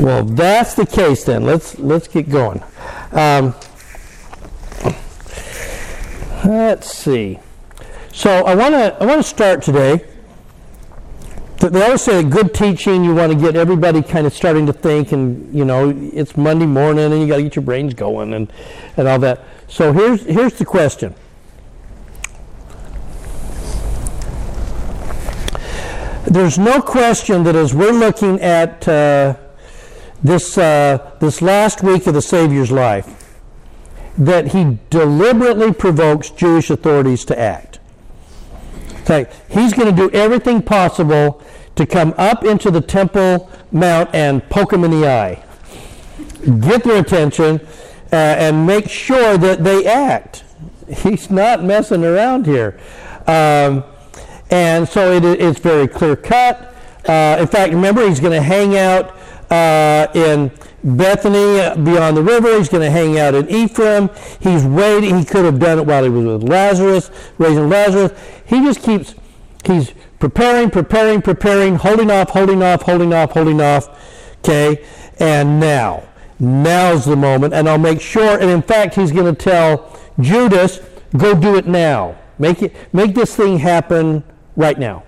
Well, that's the case, then let's let's get going. Um, let's see. So I want to I want to start today. They always say that good teaching, you want to get everybody kind of starting to think, and you know it's Monday morning, and you got to get your brains going, and and all that. So here's here's the question. There's no question that as we're looking at uh, this uh, this last week of the Savior's life, that he deliberately provokes Jewish authorities to act. Fact, he's going to do everything possible to come up into the Temple Mount and poke them in the eye, get their attention, uh, and make sure that they act. He's not messing around here. Um, and so it, it's very clear cut. Uh, in fact, remember, he's going to hang out uh, in Bethany beyond the river. He's going to hang out in Ephraim. He's waiting. He could have done it while he was with Lazarus, raising Lazarus. He just keeps, he's preparing, preparing, preparing, holding off, holding off, holding off, holding off. Okay? And now, now's the moment. And I'll make sure, and in fact, he's going to tell Judas, go do it now. Make, it, make this thing happen right now.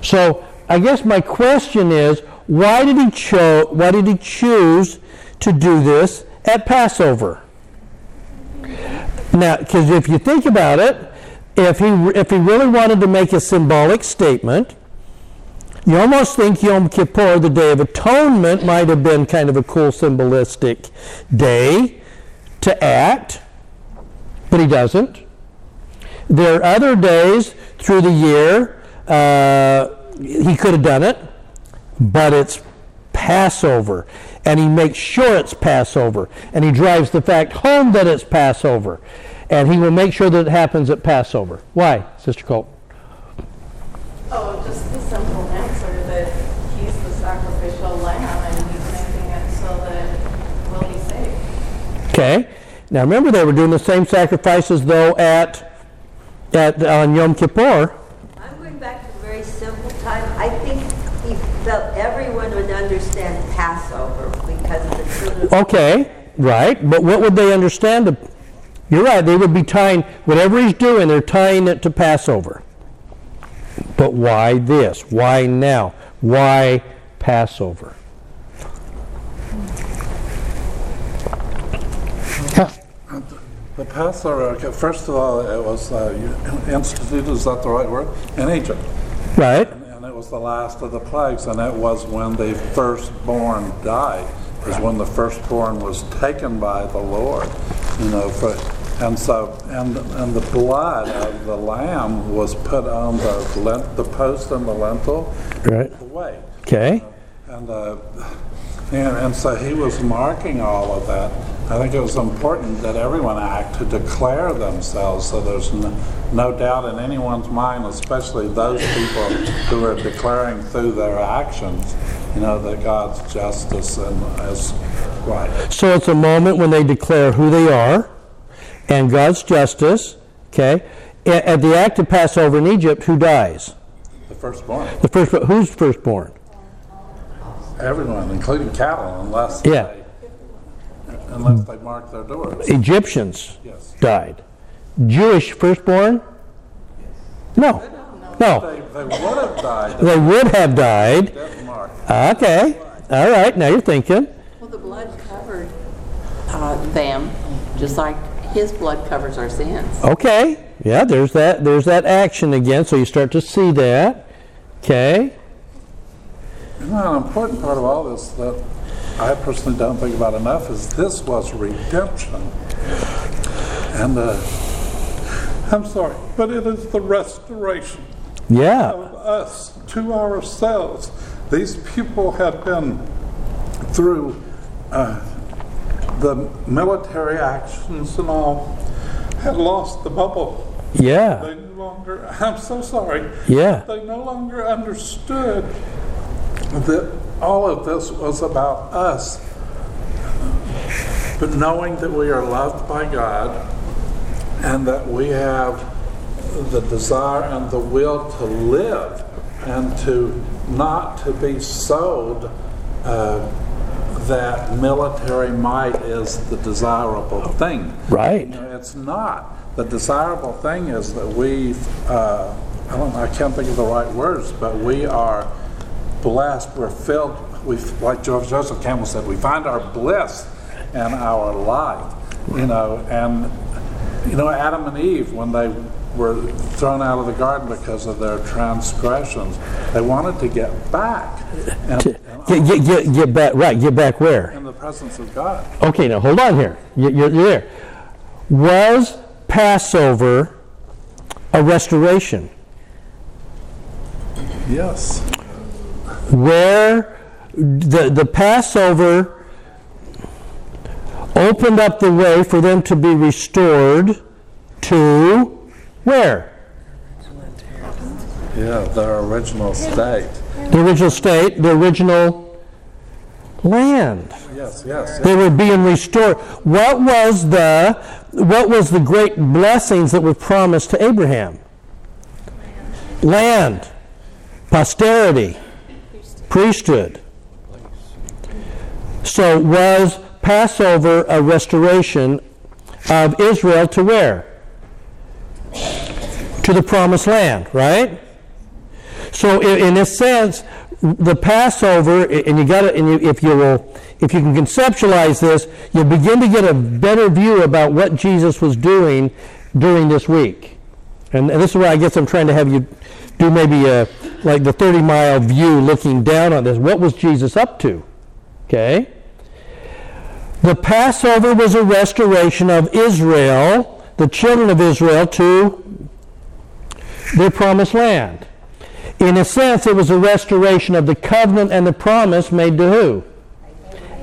So I guess my question is, why did he cho- Why did he choose to do this at Passover? Now, because if you think about it, if he if he really wanted to make a symbolic statement, you almost think Yom Kippur, the Day of Atonement, might have been kind of a cool symbolistic day to act, but he doesn't. There are other days through the year uh, he could have done it, but it's Passover. And he makes sure it's Passover. And he drives the fact home that it's Passover. And he will make sure that it happens at Passover. Why, Sister Colt? Oh, just the simple answer that he's the sacrificial lamb and he's making it so that we'll be saved. Okay. Now remember, they were doing the same sacrifices though at at on Yom Kippur. I'm going back to a very simple time. I think he felt everyone would understand Passover because of the children. of Okay, right. But what would they understand? You're right. They would be tying whatever he's doing. They're tying it to Passover. But why this? Why now? Why Passover? The Passover, first of all, it was uh, instituted, is that the right word? In Egypt. Right. And it was the last of the plagues, and it was when the firstborn died, is when the firstborn was taken by the Lord. You know, for, and so, and, and the blood of the lamb was put on the, lent, the post and the lintel Right. the way. Okay. And, uh, and, and so he was marking all of that. I think it was important that everyone act to declare themselves so there's no, no doubt in anyone's mind, especially those people who are declaring through their actions, you know, that God's justice and is right. So it's a moment when they declare who they are and God's justice. Okay. At the act of Passover in Egypt, who dies? The firstborn. The first. Who's firstborn? Everyone, including cattle, unless Yeah. they, unless they mark their doors. Egyptians Yes. died. Jewish firstborn? No. No. They, they would have died They would have died. If they marked. Okay. All right. Now you're thinking. Well, the blood covered uh, them, just like his blood covers our sins. Okay. Yeah, there's that there's that action again. So you start to see that. Okay. Well, an important part of all this that I personally don't think about enough is this was redemption. And uh, I'm sorry, but it is the restoration Yeah. of us to ourselves. These people had been through uh, the military actions and all, had lost the bubble. Yeah. They no longer, I'm so sorry. Yeah. They no longer understood that all of this was about us. But knowing that we are loved by God and that we have the desire and the will to live and to not to be sold uh, that military might is the desirable thing. Right. You know, It's not. The desirable thing is that we, uh, I don't, I can't think of the right words, but we are blessed, we're filled, we, like George Joseph Campbell said, we find our bliss in our life, you know, and, you know, Adam and Eve, when they were thrown out of the garden because of their transgressions, they wanted to get back and, and Get, get, get, back, right, get back where? in the presence of God. Okay, now hold on here. You- You're, you're there. Was Passover a restoration? Yes. Where the, the Passover opened up the way for them to be restored to where? Yeah, their original state. The original state, the original land. Yes, yes. They were being restored. What was the what was the great blessings that were promised to Abraham? Land, posterity, priesthood. So was Passover a restoration of Israel to where? To the promised land, right? So in, a sense, the Passover, and you got and you, if you will, if you can conceptualize this, you'll begin to get a better view about what Jesus was doing during this week. And, and this is where I guess I'm trying to have you do maybe a, like the 30 mile view looking down on this. What was Jesus up to? Okay? The Passover was a restoration of Israel, the children of Israel, to their promised land. In a sense, it was a restoration of the covenant and the promise made to who?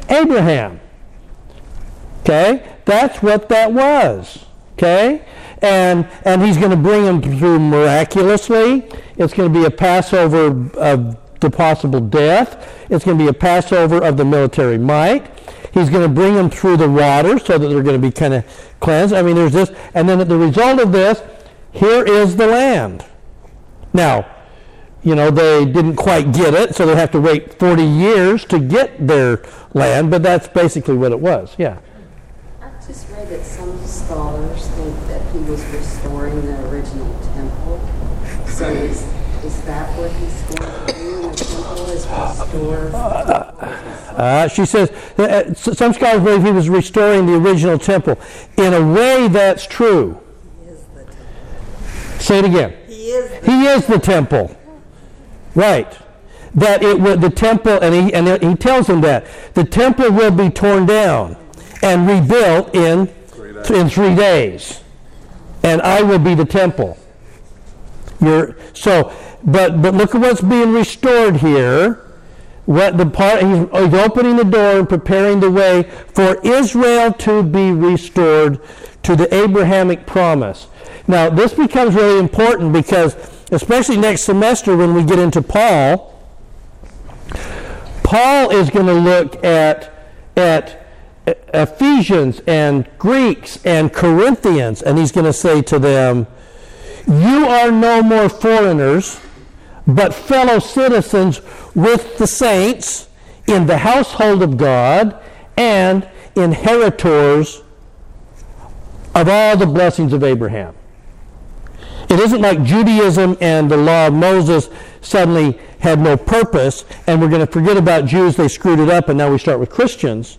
Abraham. Okay? That's what that was. Okay? And and he's going to bring them through miraculously. It's going to be a Passover of the possible death. It's going to be a Passover of the military might. He's going to bring them through the water so that they're going to be kind of cleansed. I mean, there's this. And then the result of this, here is the land. Now, you know, they didn't quite get it, so they have to wait 40 years to get their land, but that's basically what it was. Yeah. I just read that some scholars think that he was restoring the original temple. So is, is that what he's going to do? The temple is restore. Uh, she says, uh, uh, some scholars believe he was restoring the original temple. In a way, that's true. He is the, Say it again. he is the, He is the temple. Right. That it would, the temple, and he, and he tells them that the temple will be torn down and rebuilt in in three days, and I will be the temple. You're, so, but but look at what's being restored here. What the part he's, opening the door and preparing the way for Israel to be restored to the Abrahamic promise. Now this becomes really important because, especially next semester when we get into Paul, Paul is going to look at at Ephesians and Greeks and Corinthians, and he's going to say to them, You are no more foreigners, but fellow citizens with the saints in the household of God and inheritors of all the blessings of Abraham. It isn't like Judaism and the law of Moses suddenly had no purpose and we're going to forget about Jews, they screwed it up, and now we start with Christians.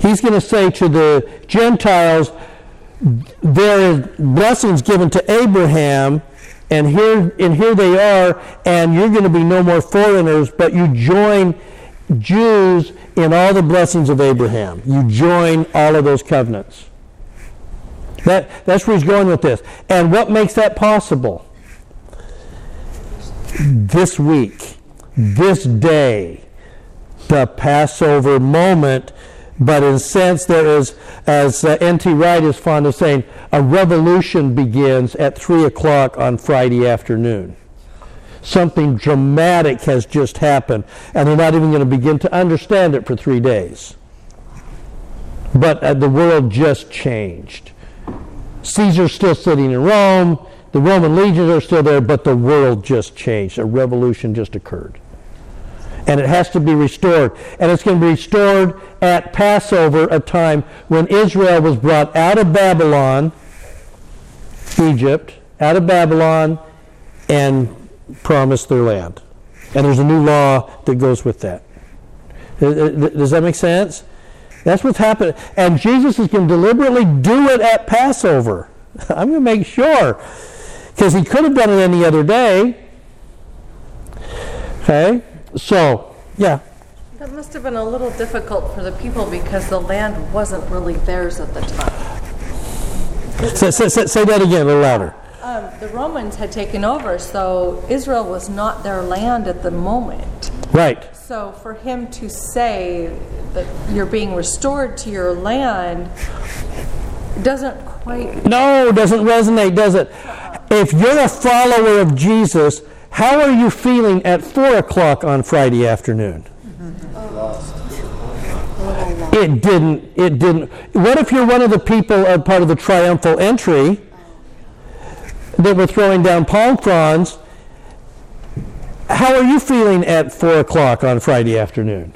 He's going to say to the Gentiles, there is blessings given to Abraham, and here and here they are, and you're going to be no more foreigners, but you join Jews in all the blessings of Abraham. You join all of those covenants. That, that's where he's going with this. And what makes that possible? This week, this day, the Passover moment, but in a sense there is, as uh, N.T. Wright is fond of saying, a revolution begins at 3 o'clock on Friday afternoon. Something dramatic has just happened, and they're not even going to begin to understand it for three days. But uh, the world just changed. Caesar's still sitting in Rome. The Roman legions are still there, but the world just changed. A revolution just occurred. And it has to be restored. And it's going to be restored at Passover, a time when Israel was brought out of Babylon, Egypt, out of Babylon, and promised their land. And there's a new law that goes with that. Uh, uh, Does that make sense? That's what's happening. And Jesus is going to deliberately do it at Passover. I'm going to make sure. Because he could have done it any other day. Okay? So, yeah. That must have been a little difficult for the people because the land wasn't really theirs at the time. Say, say, say say that again a little louder. Um, the Romans had taken over, so Israel was not their land at the moment. Right. So for him to say that you're being restored to your land doesn't quite. No, doesn't resonate, does it? If you're a follower of Jesus, how are you feeling at 4 o'clock on Friday afternoon? It didn't, it didn't. What if you're one of the people, uh, part of the triumphal entry, that were throwing down palm fronds? How are you feeling at 4 o'clock on Friday afternoon?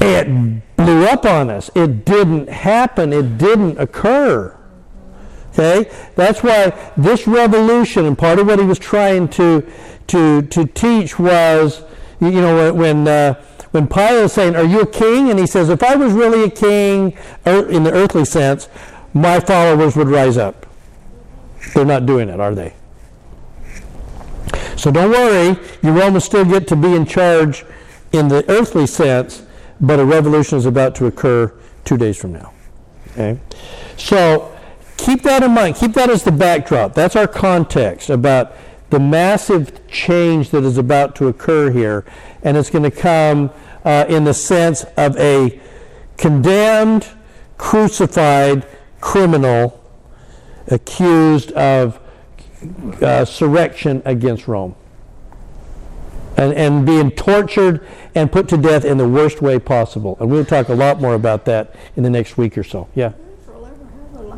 It blew up on us. It didn't happen. It didn't occur. Okay? That's why this revolution, and part of what he was trying to, to, to teach was, you know, when, uh, when Pilate is saying, Are you a king? And he says, If I was really a king, er, in the earthly sense, my followers would rise up. They're not doing it, are they? So don't worry, you Romans still get to be in charge in the earthly sense, but a revolution is about to occur two days from now. Okay? So keep that in mind. Keep that as the backdrop. That's our context about the massive change that is about to occur here. And it's going to come uh, in the sense of a condemned, crucified criminal accused of uh, surrection against Rome. And, and being tortured and put to death in the worst way possible. And we'll talk a lot more about that in the next week or so. Yeah.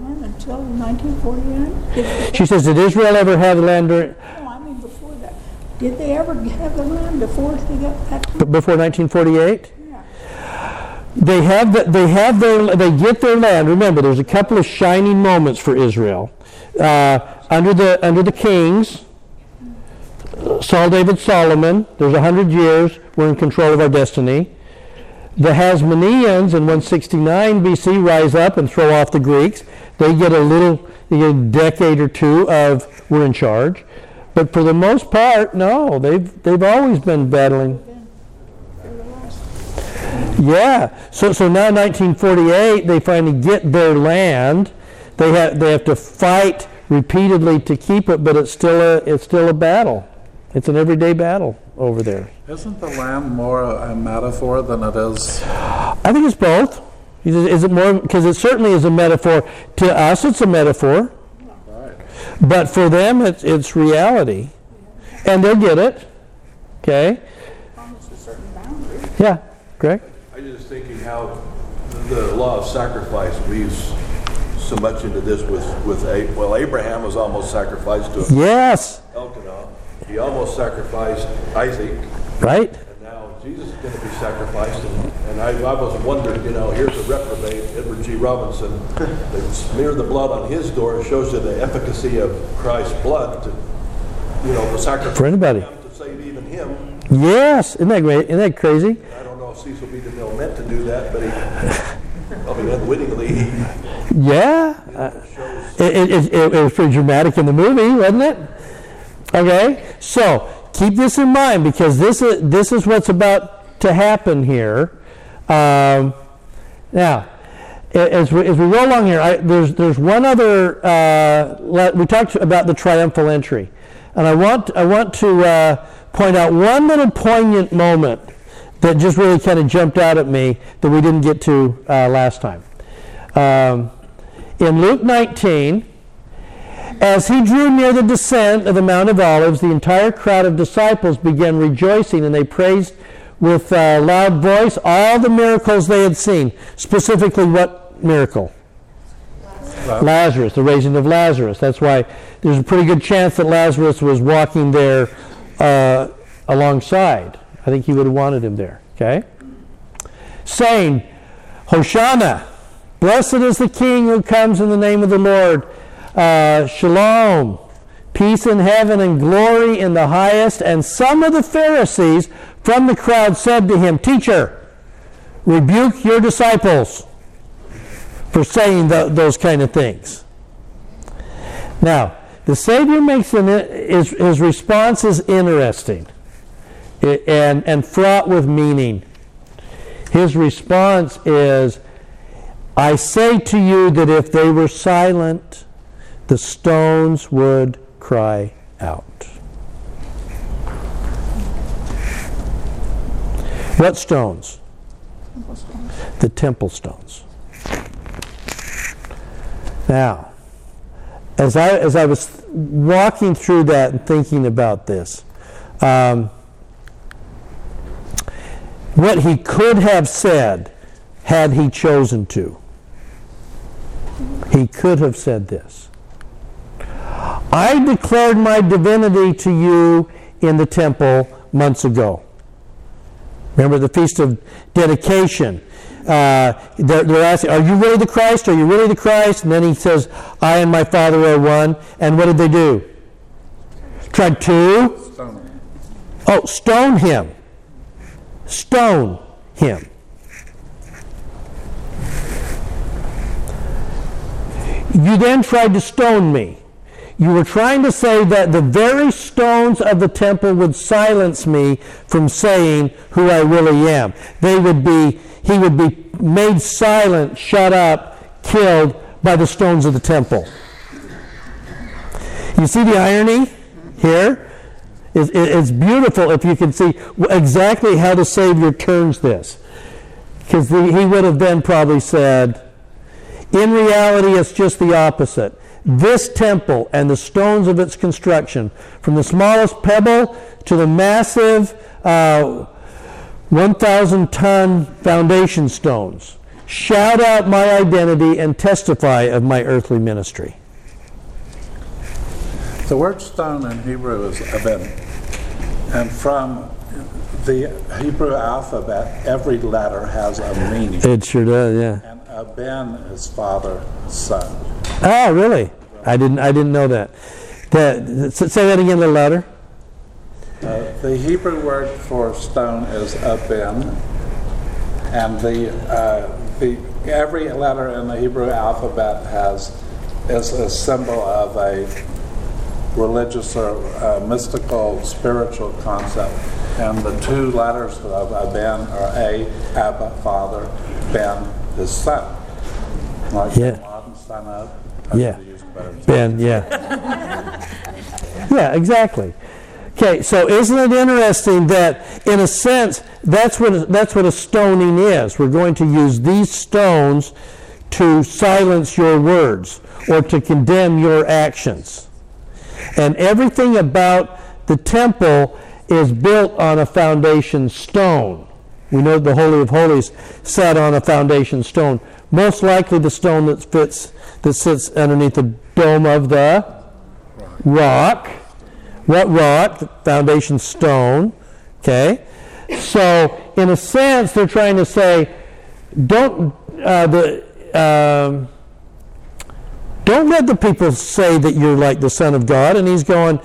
Israel ever have a land until 1949? She says, Did Israel ever have land during, no, I mean before that. Did they ever have the land before they got that? b- before 1948? Yeah. They have, the, they have their, they get their land. Remember, there's a couple of shining moments for Israel. Uh, under the, under the kings, Saul, David, Solomon, there's a hundred years, we're in control of our destiny. The Hasmoneans in 169 BC rise up and throw off the Greeks. They get a little, they get a decade or two of we're in charge. But for the most part, no, they've, they've always been battling. Yeah. So, so now 1948, they finally get their land. They have, they have to fight repeatedly to keep it, but it's still a, it's still a battle. It's an everyday battle over there. Isn't the land more a metaphor than it is? I think it's both. Is it more? Because it certainly is a metaphor. To us, it's a metaphor. But for them, it's, it's reality. And they'll get it. Okay? Promised a certain boundary. Yeah. Greg? I was just thinking how the law of sacrifice weaves so much into this with, with, A- well, Abraham was almost sacrificed to him. Yes. Elkenah. He almost sacrificed Isaac, Right? Jesus is going to be sacrificed. And, and I, I was wondering, you know, here's a reprobate, Edward G. Robinson, that smeared the blood on his door, It shows you the efficacy of Christ's blood to, you know, the sacrifice. For anybody. To save even him. Yes. Isn't that great? Isn't that crazy? I don't know if Cecil B. DeMille meant to do that, but he, probably unwittingly, he Yeah. Uh, it, it, it, it was pretty dramatic in the movie, wasn't it? Okay. So keep this in mind because this is this is what's about to happen here. Um, now, as we, as we roll along here, I, there's there's one other. Uh, we talked about the triumphal entry, and I want I want to uh, point out one little poignant moment that just really kind of jumped out at me that we didn't get to uh, last time. Um, in Luke 19, as he drew near the descent of the Mount of Olives, the entire crowd of disciples began rejoicing and they praised with a loud voice all the miracles they had seen. Specifically, what miracle? Lazarus, the raising of Lazarus. That's why there's a pretty good chance that Lazarus was walking there uh, alongside. I think he would have wanted him there. Okay? Saying, Hoshana, blessed is the King who comes in the name of the Lord. Uh, shalom, peace in heaven and glory in the highest. And some of the Pharisees from the crowd said to him, Teacher, rebuke your disciples for saying tho- those kind of things. Now, the Savior makes an, his, his response is interesting and, and fraught with meaning. His response is, I say to you that if they were silent, the stones would cry out. What stones? The temple stones. Now, as I, as I was walking through that and thinking about this, um, what he could have said had he chosen to, he could have said this I declared my divinity to you in the temple months ago. Remember the Feast of Dedication. Uh, they're, they're asking, Are you really the Christ? Are you really the Christ? And then he says, I and my Father are one. And what did they do? Tried to? Stone. Oh, stone him. Stone him. You then tried to stone me. You were trying to say that the very stones of the temple would silence me from saying who I really am. They would be, he would be made silent, shut up, killed by the stones of the temple. You see the irony here? It's, it's beautiful if you can see exactly how the Savior turns this. Because he would have then probably said, in reality, it's just the opposite. This temple and the stones of its construction, from the smallest pebble to the massive uh, 1,000 ton foundation stones, shout out my identity and testify of my earthly ministry. The word stone in Hebrew is aben. And from the Hebrew alphabet, every letter has a meaning. It sure does, yeah. And aben is father, son. Oh, really? I didn't. I didn't know that. that say that again a little louder. Uh, the Hebrew word for stone is aben, and the uh, the every letter in the Hebrew alphabet has is a symbol of a religious or uh, mystical spiritual concept. And the two letters of aben are a Abba, father, ben, his son. Like Yeah. modern son of. Yeah. should use better terms. Ben, yeah. yeah, exactly. Okay, so isn't it interesting that, in a sense, that's what that's what a stoning is. We're going to use these stones to silence your words or to condemn your actions. And everything about the temple is built on a foundation stone. We know the Holy of Holies sat on a foundation stone. Most likely the stone that fits that sits underneath the dome of the rock. What rock? The foundation stone. Okay? So, in a sense, they're trying to say, don't uh, the um, don't let the people say that you're like the Son of God. And he's going,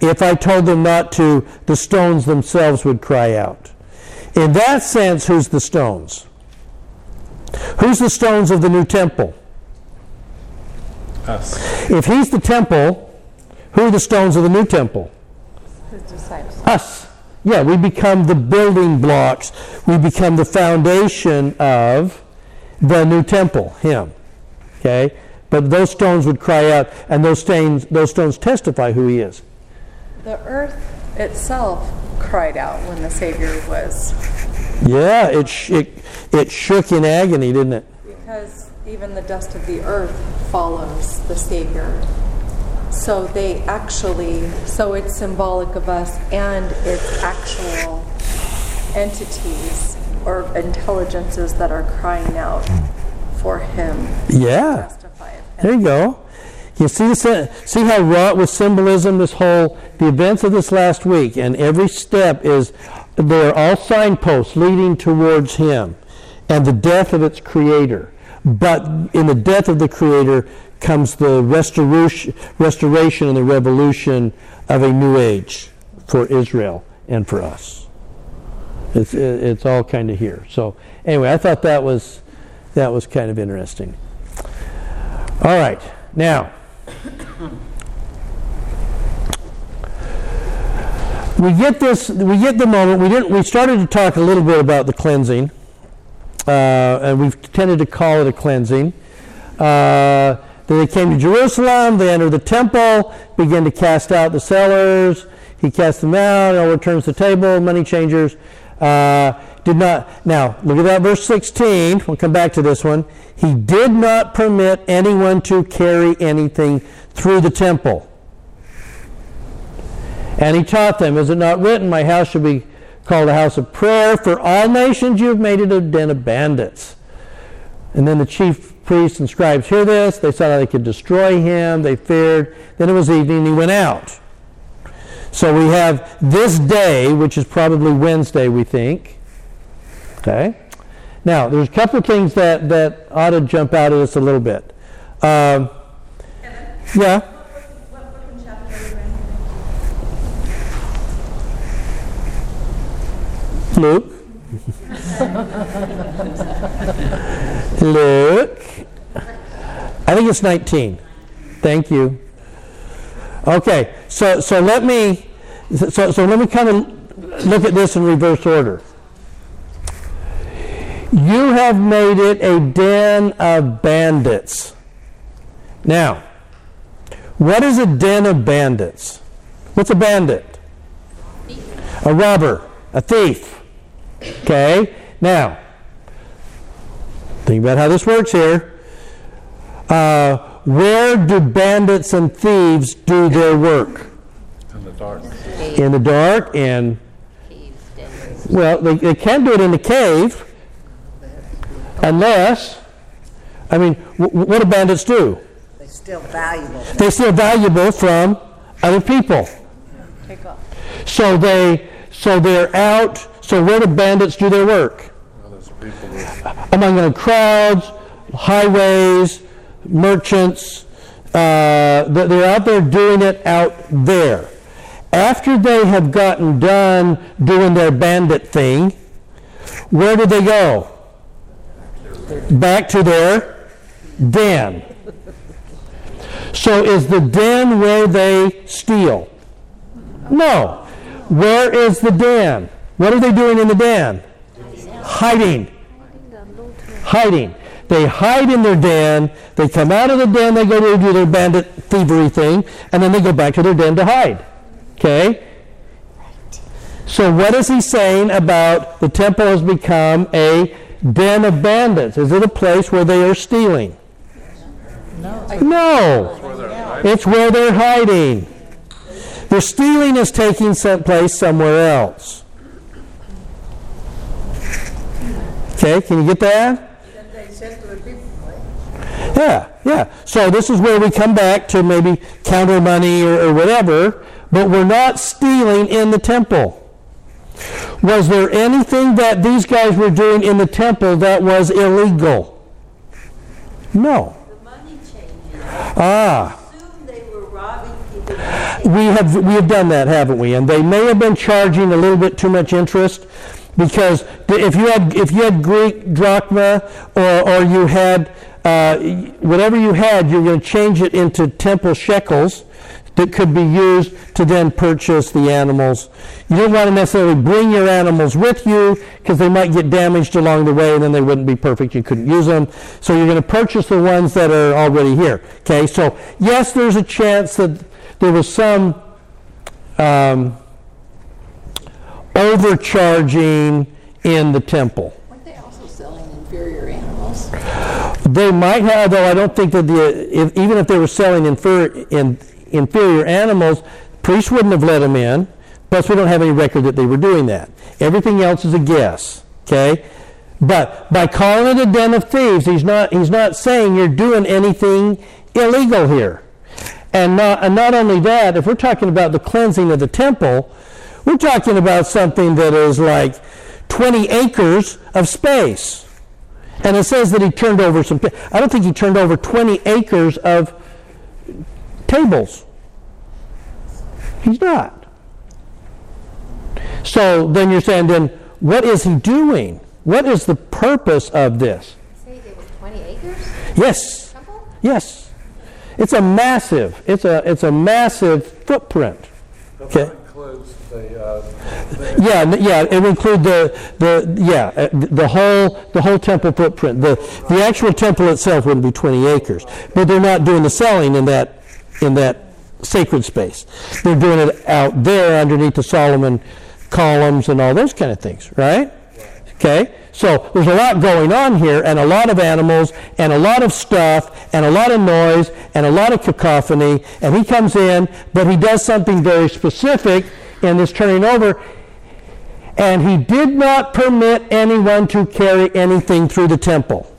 if I told them not to, the stones themselves would cry out. In that sense, who's the stones? Who's the stones of the new temple? Us. If he's the temple, who are the stones of the new temple? His disciples. Us. Yeah, we become the building blocks. We become the foundation of the new temple, him. Okay? But those stones would cry out, and those stones, those stones testify who he is. The earth itself cried out when the Savior was, Yeah, it, sh- it, it shook in agony, didn't it? because even the dust of the earth follows the Savior. So they actually, so it's symbolic of us and it's actual entities or intelligences that are crying out for Him. Yeah. Testify of Him. There you go. You see, see how wrought with symbolism this whole, the events of this last week, and every step is, they're all signposts leading towards Him and the death of its creator. But in the death of the creator comes the restoration, restoration and the revolution of a new age for Israel and for us. It's, it's all kind of here. So anyway, I thought that was, that was kind of interesting. All right, now. we get this we get the moment we didn't we started to talk a little bit about the cleansing uh, and we've tended to call it a cleansing. Uh, then they came to jerusalem they entered the temple began to cast out the sellers. He cast them out overturns the table money changers. Uh, did not now look at that verse 16 we'll come back to this one he did not permit anyone to carry anything through the temple and he taught them, Is it not written, My house shall be called a house of prayer for all nations? You have made it a den of bandits. And then the chief priests and scribes hear this. They saw how they could destroy him. They feared. Then it was evening and he went out. So we have this day, which is probably Wednesday, we think. Okay? Now, there's a couple of things that, that ought to jump out at us a little bit. Um, yeah? Luke. Luke. I think it's 19. Thank you. Okay, so so let me so so let me kind of look at this in reverse order. You have made it a den of bandits. Now, what is a den of bandits? What's a bandit? A robber, a thief. Okay? Now, think about how this works here. Uh, where do bandits and thieves do their work? In the dark. In the dark, and well, they, they can do it in the cave, unless, I mean, w- what do bandits do? They're still valuable. They steal valuable from other people. Take So they, so they're out so where do bandits do their work? Among the crowds, highways, merchants. Uh, they're out there doing it out there. After they have gotten done doing their bandit thing, where do they go? Back to their den. So is the den where they steal? No. Where is the den? What are they doing in the den? Hiding. Hiding. They hide in their den. They come out of the den. They go to do their bandit thievery thing, and then they go back to their den to hide. Okay. So what is he saying about the temple has become a den of bandits? Is it a place where they are stealing? No. No. It's where they're hiding. The stealing is taking place somewhere else. Okay, can you get that? Yeah, yeah. So this is where we come back to maybe counter money or, or whatever, but we're not stealing in the temple. Was there anything that these guys were doing in the temple that was illegal? No. Ah. We have we have done that, haven't we? And they may have been charging a little bit too much interest because if you had if you had Greek drachma or or you had uh, whatever you had, you're going to change it into temple shekels that could be used to then purchase the animals. You don't want to necessarily bring your animals with you because they might get damaged along the way and then they wouldn't be perfect. You couldn't use them. So you're going to purchase the ones that are already here. Okay, so yes, there's a chance that there was some um, overcharging in the temple. Weren't they also selling inferior animals? They might have, though I don't think that the if, even if they were selling infer, in, inferior animals, priests wouldn't have let them in. Plus, we don't have any record that they were doing that. Everything else is a guess. Okay, but by calling it a den of thieves, he's not he's not saying you're doing anything illegal here. And not, and not only that, if we're talking about the cleansing of the temple, we're talking about something that is like 20 acres of space. And it says that he turned over some, I don't think he turned over 20 acres of tables. He's not. So then you're saying, then what is he doing? What is the purpose of this? Say it was 20 acres? Yes. Temple? Yes. It's a massive, it's a, it's a massive footprint. Okay. that includes the, uh, Yeah, yeah, it would include the, the, yeah, uh, the whole, the whole temple footprint. The, the actual temple itself wouldn't be 20 acres, but they're not doing the selling in that, in that sacred space. They're doing it out there underneath the Solomon columns and all those kind of things, right? Okay? So there's a lot going on here, and a lot of animals, and a lot of stuff, and a lot of noise, and a lot of cacophony. And he comes in, but he does something very specific in this turning over. And he did not permit anyone to carry anything through the temple.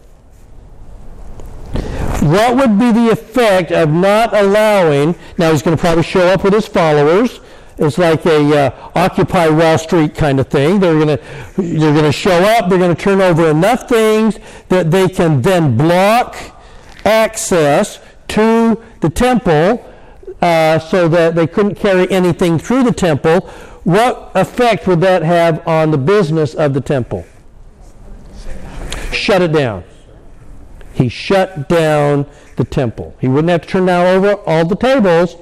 What would be the effect of not allowing? Now he's going to probably show up with his followers. It's like a uh, Occupy Wall Street kind of thing. They're going to they're going to show up. They're going to turn over enough things that they can then block access to the temple, uh, so that they couldn't carry anything through the temple. What effect would that have on the business of the temple? Shut it down. He shut down the temple. He wouldn't have to turn now over all the tables,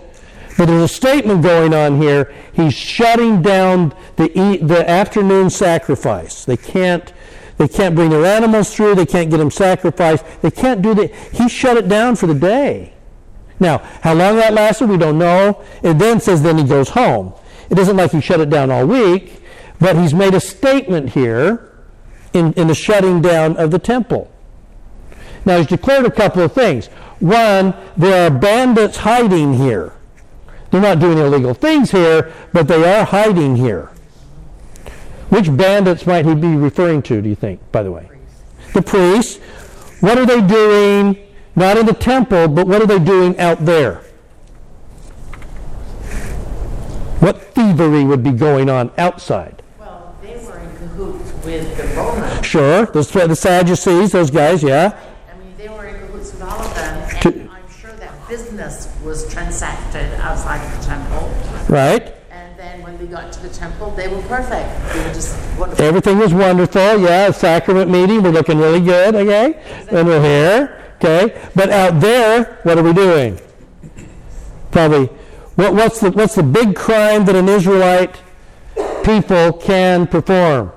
but there's a statement going on here. He's shutting down the the afternoon sacrifice. They can't they can't bring their animals through. They can't get them sacrificed. They can't do the. He shut it down for the day. Now, how long that lasted, we don't know. It then says then he goes home. It isn't like he shut it down all week, but he's made a statement here in, in the shutting down of the temple. Now, he's declared a couple of things. One, there are bandits hiding here. They're not doing illegal things here, but they are hiding here. Which bandits might he be referring to, do you think, by the way? The priests. What are they doing? Not in the temple, but what are they doing out there? What thievery would be going on outside? Well, they were in cahoots with the Romans. Sure, the, the Sadducees, those guys, yeah. I mean, they were in cahoots with all of them, and I'm sure that business was transacted outside of the temple. Right? And then when they got to the temple, they were perfect. They were just wonderful. Everything was wonderful, yeah. Sacrament meeting, we're looking really good, okay? And we're here, okay? But out there, what are we doing? Probably, what, what's the what's the big crime that an Israelite people can perform?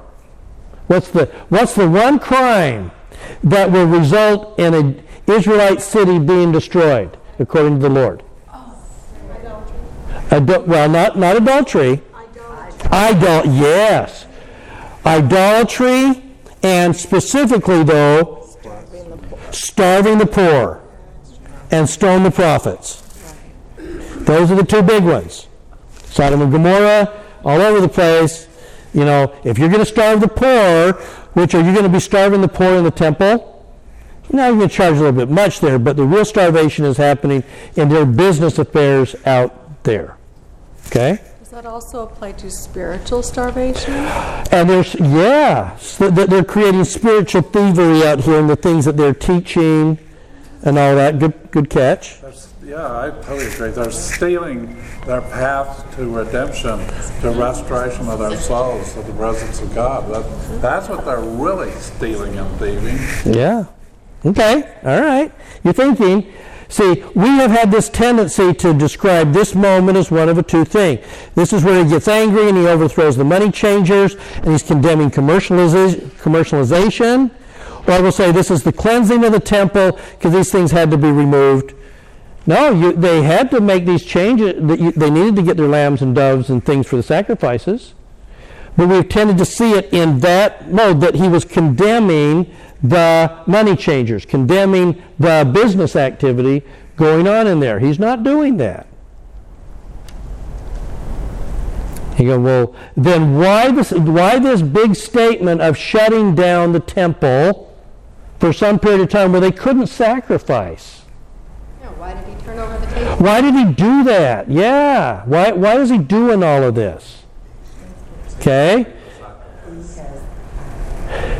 What's the what's the one crime that will result in an Israelite city being destroyed, according to the Lord? Oh. Ado- well, not not adultery. Idol, yes. Idolatry, and specifically, though, starving the poor and stone the prophets. Those are the two big ones. Sodom and Gomorrah, all over the place. You know, if you're going to starve the poor, which are you going to be starving the poor in the temple? No, you're going to charge a little bit much there, but the real starvation is happening in their business affairs out there. Okay? Does that also apply to spiritual starvation? And there's, yeah, they're creating spiritual thievery out here in the things that they're teaching and all that. Good, good catch. There's- Yeah, I totally agree. They're stealing their path to redemption, to restoration of their souls, to the presence of God. That, that's what they're really stealing and thieving. Yeah. Okay. All right. You're thinking. See, we have had this tendency to describe this moment as one of a two thing. This is where he gets angry and he overthrows the money changers and he's condemning commercializa- commercialization. Or we'll say this is the cleansing of the temple because these things had to be removed. No, you, they had to make these changes. They needed to get their lambs and doves and things for the sacrifices. But we've tended to see it in that mode that he was condemning the money changers, condemning the business activity going on in there. He's not doing that. You go, well, then why this, why this big statement of shutting down the temple for some period of time where they couldn't sacrifice? Yeah, why did he turn over the temple? Why did he do that? Yeah. Why, why is he doing all of this? Okay.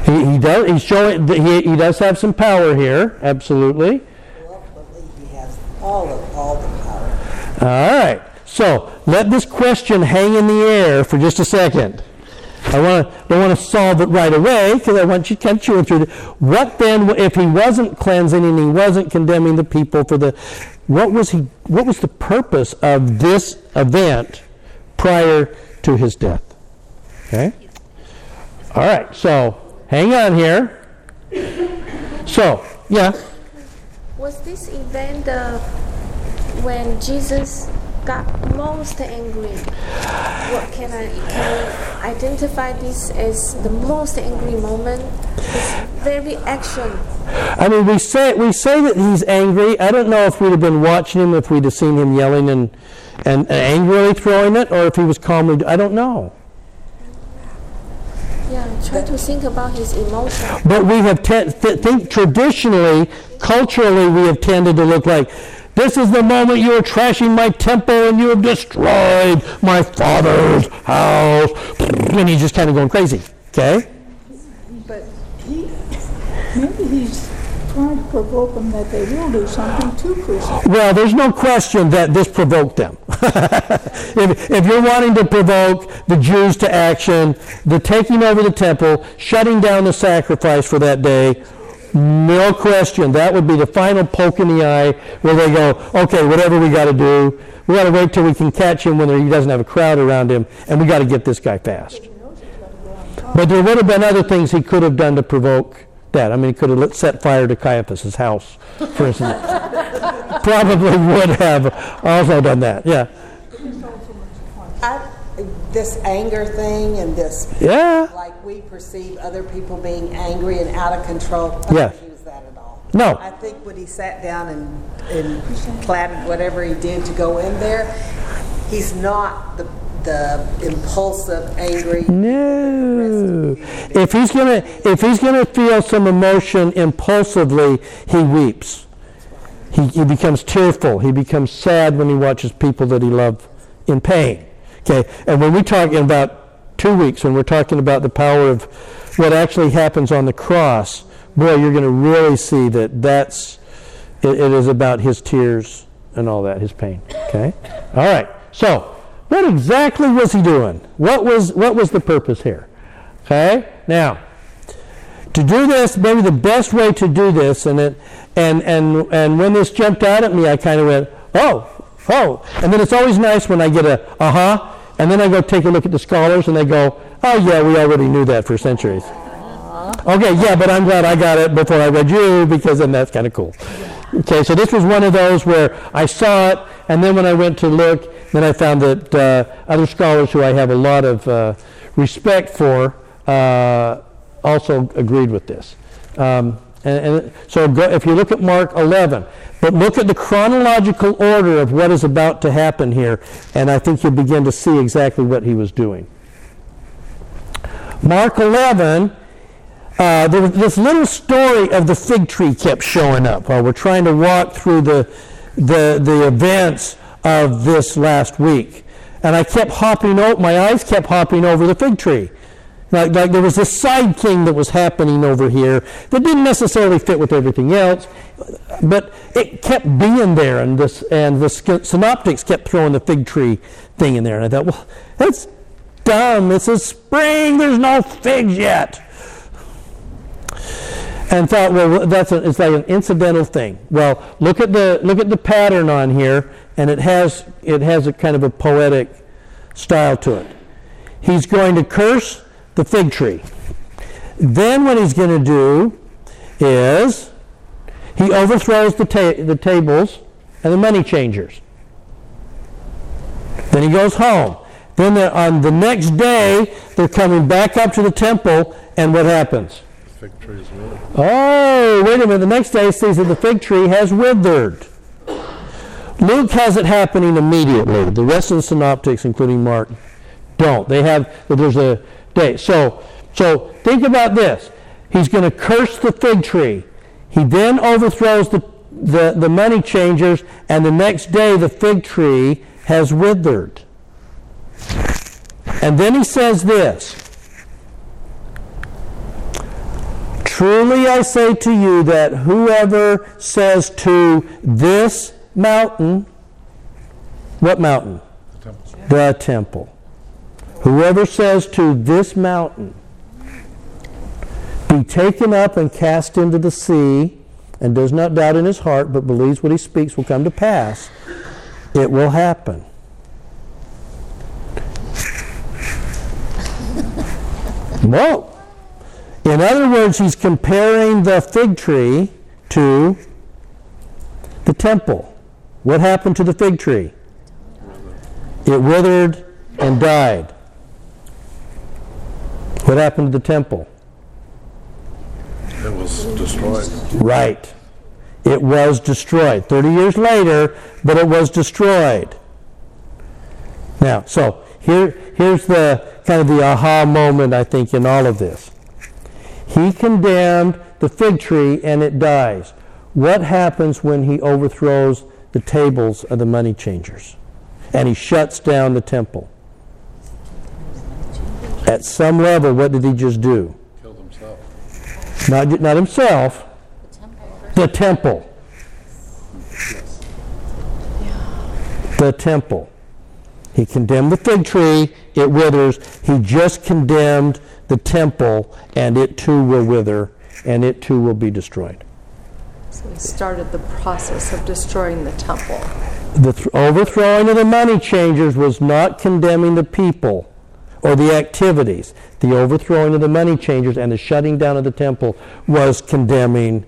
He, he does. He's showing. He, he does have some power here. Absolutely. He has all of all the power. All right. So let this question hang in the air for just a second. I want to don't want to solve it right away because I want you to catch you through. What then if he wasn't cleansing and he wasn't condemning the people for the what was he what was the purpose of this event prior to his death? Okay. All right. So hang on here. So yeah. Was this event uh, when Jesus got most angry? What can I can I identify this as the most angry moment? His very action. I mean, we say we say that he's angry. I don't know if we'd have been watching him if we'd have seen him yelling and and angrily throwing it, or if he was calmly. I don't know. Yeah, try to think about his emotion. But we have te- th- think traditionally, culturally, we have tended to look like. This is the moment you are trashing my temple and you have destroyed my father's house. And he's just kind of going crazy. Okay? But he, maybe he's trying to provoke them that they will do something to crucify. Well, there's no question that this provoked them. if, if you're wanting to provoke the Jews to action, the taking over the temple, shutting down the sacrifice for that day, no question, that would be the final poke in the eye where they go, okay, whatever we got to do, we got to wait till we can catch him when he doesn't have a crowd around him, and we got to get this guy fast. But there would have been other things he could have done to provoke that. I mean, he could have set fire to Caiaphas's house, for instance. Probably would have also done that. Yeah. I, this anger thing and this, Yeah. like we perceive other people being angry and out of control. I Yeah. he was that at all. No. I think when he sat down and, and platted whatever he did to go in there, he's not the, the impulsive, angry. No. If he's gonna if he's gonna feel some emotion impulsively, he weeps. He, he becomes tearful. He becomes sad when he watches people that he loved in pain. Okay, and when we talk in about two weeks, when we're talking about the power of what actually happens on the cross, boy, you're going to really see that that's it, it is about his tears and all that, his pain. Okay, all right. So, what exactly was he doing? What was what was the purpose here? Okay, now to do this, maybe the best way to do this, and it, and and and when this jumped out at me, I kind of went, oh, oh, and then it's always nice when I get a uh huh, and then I go take a look at the scholars, and they go, oh yeah, we already knew that for centuries. Okay, yeah, but I'm glad I got it before I read you because then that's kind of cool. Okay, so this was one of those where I saw it, and then when I went to look, then I found that uh, other scholars who I have a lot of uh, respect for uh, also agreed with this. Um, and, and so go, if you look at Mark 11, but look at the chronological order of what is about to happen here, and I think you'll begin to see exactly what he was doing. Mark 11, uh, this little story of the fig tree kept showing up while we're trying to walk through the, the, the events of this last week. And I kept hopping over, my eyes kept hopping over the fig tree. Like, like there was this side thing that was happening over here that didn't necessarily fit with everything else, but it kept being there, and this and the synoptics kept throwing the fig tree thing in there, and I thought, well, that's dumb. This is spring. There's no figs yet. And thought, well, that's a, it's like an incidental thing. Well, look at the look at the pattern on here, and it has it has a kind of a poetic style to it. He's going to curse the fig tree. Then what he's going to do is he overthrows the, ta- the tables and the money changers. Then he goes home. Then on the next day, they're coming back up to the temple, and what happens? Fig trees really. Oh, wait a minute. The next day it says that the fig tree has withered. Luke has it happening immediately. The rest of the synoptics, including Mark, don't. They have, there's a day. So, so think about this. He's going to curse the fig tree. He then overthrows the the, the money changers, and the next day the fig tree has withered. And then he says this Truly I say to you that whoever says to this mountain, what mountain? The temple. The temple. Whoever says to this mountain, be taken up and cast into the sea, and does not doubt in his heart, but believes what he speaks will come to pass, it will happen. Whoa. In other words, he's comparing the fig tree to the temple. What happened to the fig tree? It withered and died. What happened to the temple? It was destroyed. Right. It was destroyed. 30 years later, but it was destroyed. Now, so here, here's the kind of the aha moment, I think, in all of this. He condemned the fig tree and it dies. What happens when he overthrows the tables of the money changers and he shuts down the temple? At some level, what did he just do? Killed himself. Not, not himself, the temple. The temple. He condemned the fig tree, it withers. He just condemned the temple, and it too will wither, and it too will be destroyed. So started the process of destroying the temple. The th- overthrowing of the money changers was not condemning the people or the activities. The overthrowing of the money changers and the shutting down of the temple was condemning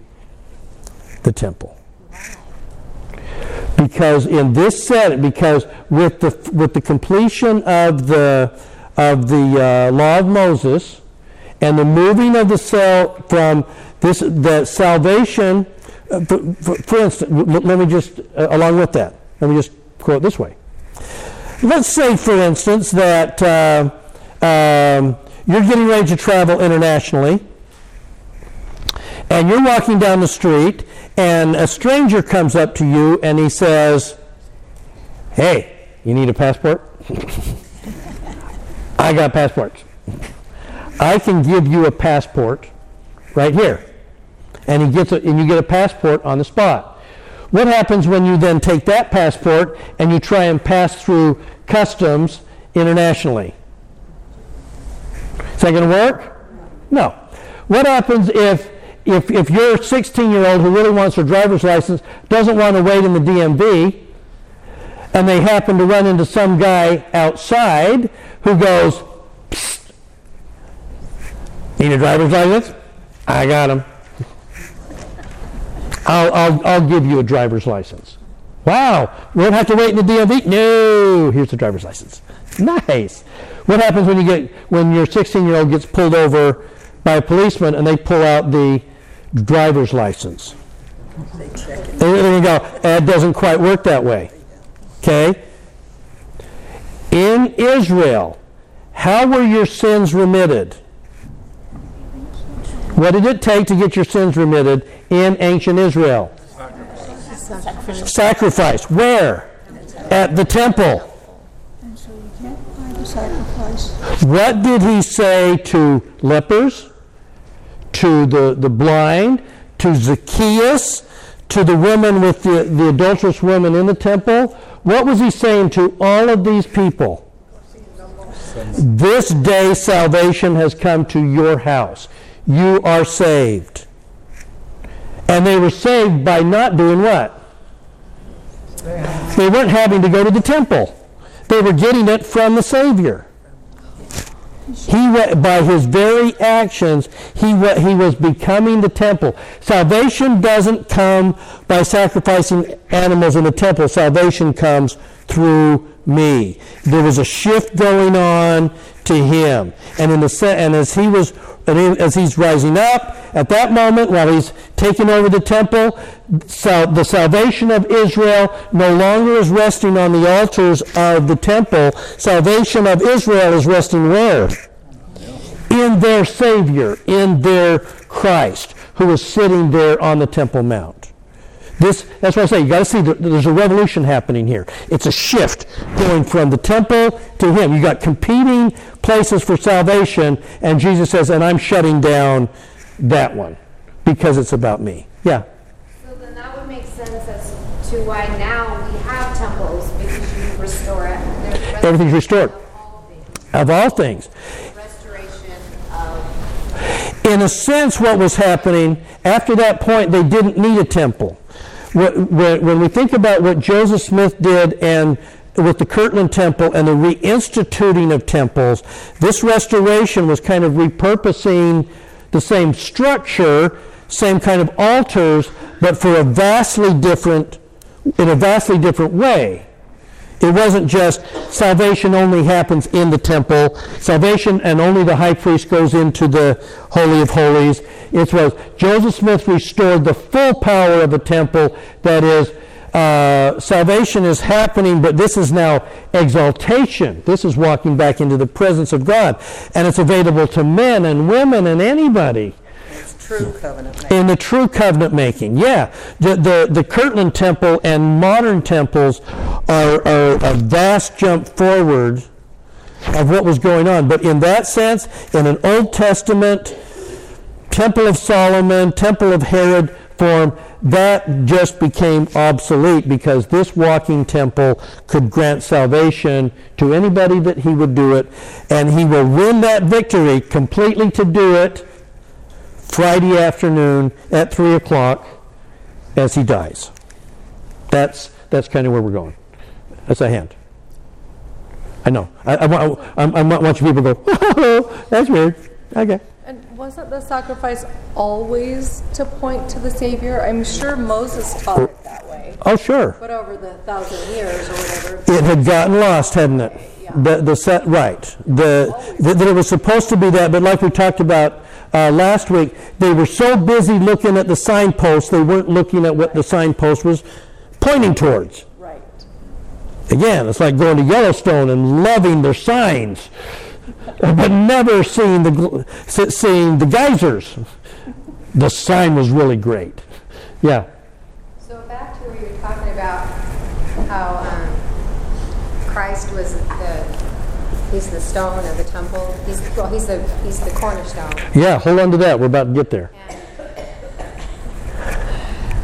the temple. Because in this set, because with the with the completion of the of the uh, law of Moses and the moving of the cell from this the salvation, for, for, for, instance, let me just uh, along with that, let me just quote this way. Let's say, for instance, that uh, um, you're getting ready to travel internationally, and you're walking down the street, and a stranger comes up to you and he says, Hey, you need a passport? I got passports. I can give you a passport right here. And he gets a, and you get a passport on the spot. What happens when you then take that passport and you try and pass through customs internationally? Is that going to work? No. What happens if if, if your 16 year old who really wants her driver's license doesn't want to wait in the DMV and they happen to run into some guy outside who goes, Psst, Need a driver's license? I got him. I'll, I'll, I'll give you a driver's license. Wow, we don't have to wait in the DMV? No, here's the driver's license. Nice. What happens when you get when your 16 year old gets pulled over by a policeman and they pull out the driver's license? They check it. There you go. It doesn't quite work that way. Okay? In Israel, how were your sins remitted? What did it take to get your sins remitted in ancient Israel? Sacrifice. Sacrifice. Where? At the temple. What did he say to lepers, to the, the blind, to Zacchaeus, to the woman with the, the adulterous woman in the temple? What was he saying to all of these people? This day salvation has come to your house. You are saved. And they were saved by not doing what? They weren't having to go to the temple. They were getting it from the Savior. He by his very actions, he he was becoming the temple. Salvation doesn't come by sacrificing animals in the temple. Salvation comes through me. There was a shift going on to him, and in the and as he was as he's rising up at that moment while he's taking over the temple, so the salvation of Israel no longer is resting on the altars of the temple. Salvation of Israel is resting where? In their Savior, in their Christ, who is sitting there on the Temple Mount. This, that's what I say. You got to see there's a revolution happening here. It's a shift going from the temple to him. You got competing places for salvation, and Jesus says, "And I'm shutting down that one because it's about me." Yeah. So then that would make sense as to why now we have temples because you restore it. Everything's restored. of all things. Of all things. Restoration of in a sense, what was happening after that point, they didn't need a temple. When when we think about what Joseph Smith did and with the Kirtland Temple and the reinstituting of temples, this restoration was kind of repurposing the same structure, same kind of altars, but for a vastly different, in a vastly different way. It wasn't just salvation only happens in the temple, salvation and only the high priest goes into the Holy of Holies. It was Joseph Smith restored the full power of the temple. That is, uh, salvation is happening, but this is now exaltation. This is walking back into the presence of God. And it's available to men and women and anybody It's true covenant making. in the true covenant making. Yeah, the the, the Kirtland Temple and modern temples are, are a vast jump forward of what was going on. But in that sense, in an Old Testament Temple of Solomon, Temple of Herod form, that just became obsolete because this walking temple could grant salvation to anybody that he would do it, and he will win that victory completely to do it Friday afternoon at 3 o'clock as he dies. That's, that's kind of where we're going. That's a hand. I know. I, I, I, I want you people to go, oh, that's weird. Okay. Wasn't the sacrifice always to point to the Savior? I'm sure Moses taught it that way. Oh, sure. But over the thousand years or whatever, It had gotten lost, hadn't it? The, the set, right. The, the, that it was supposed to be that, but like we talked about uh, last week, they were so busy looking at the signpost, they weren't looking at what the signpost was pointing towards. right. Again, it's like going to Yellowstone and loving their signs, but never seeing the seeing the geysers. The sign was really great. Yeah. So back to where you were talking about how um, Christ was the he's the stone of the temple. He's well, he's the he's the cornerstone. Yeah, hold on to that. We're about to get there.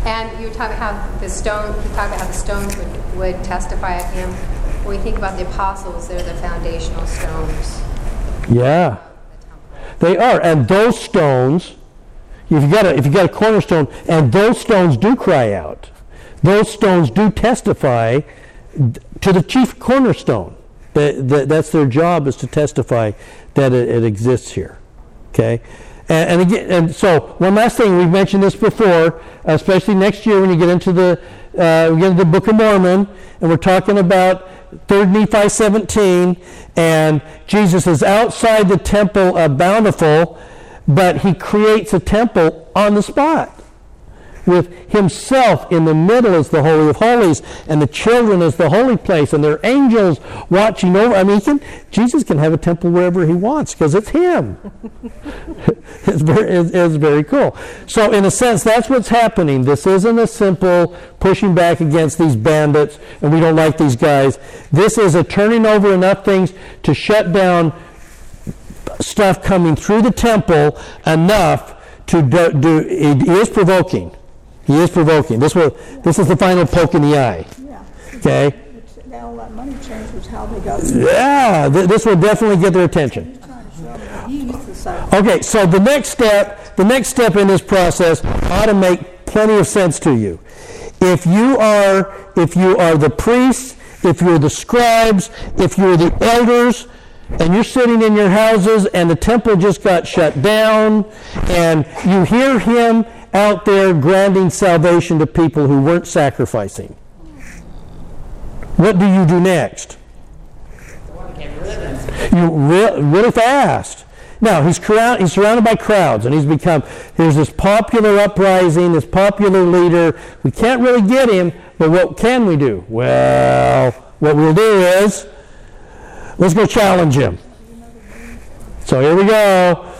And you were talking how the stone. You talked about how the stones would, would testify of him. We think about the apostles, they're the foundational stones. Yeah. They are. And those stones, if you got a, if you got a cornerstone, and those stones do cry out. Those stones do testify to the chief cornerstone. That, that, that's their job is to testify that it, it exists here. Okay? And, and again, and so one last thing, we've mentioned this before, especially next year when you get into the uh, we get into the Book of Mormon, and we're talking about 3rd Nephi 17, and Jesus is outside the temple of Bountiful, but he creates a temple on the spot with himself in the middle as the Holy of Holies, and the children as the holy place, and their angels watching over. I mean, can, Jesus can have a temple wherever he wants because it's him. it's, very, it's, it's very cool. So, in a sense, that's what's happening. This isn't a simple pushing back against these bandits, and we don't like these guys. This is a turning over enough things to shut down stuff coming through the temple enough to do, do it is provoking. He is provoking. This will this is the final poke in the eye. Yeah. Okay? All that money change was how they got. Yeah, th- this will definitely get their attention. Trying to show them he used the side. Okay, so the next step, the next step in this process ought to make plenty of sense to you. If you are, if you are the priests, if you're the scribes, if you're the elders, and you're sitting in your houses and the temple just got shut down, and you hear him out there granting salvation to people who weren't sacrificing, what do you do next? You re- really fast. Now he's, crowd, he's surrounded by crowds, and he's become. There's this popular uprising, this popular leader. We can't really get him, but what can we do? Well, what we'll do is let's go challenge him. So here we go.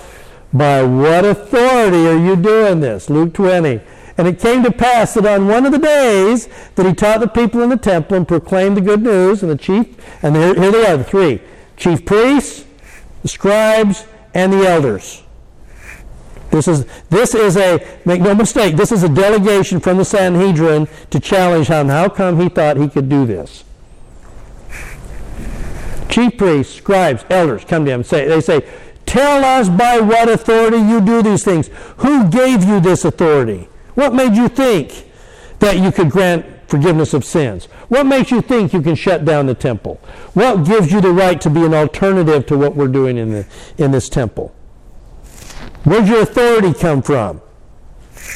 By what authority are you doing this? Luke 20. And it came to pass that on one of the days that he taught the people in the temple and proclaimed the good news, and the chief, and here, here they are, the three chief priests, the scribes, and the elders. This is, this is a, make no mistake, this is a delegation from the Sanhedrin to challenge him. How come he thought he could do this? Chief priests, scribes, elders come to him and say, they say, Tell us by what authority you do these things. Who gave you this authority? What made you think that you could grant forgiveness of sins? What makes you think you can shut down the temple? What gives you the right to be an alternative to what we're doing in, the, in this temple? Where'd your authority come from?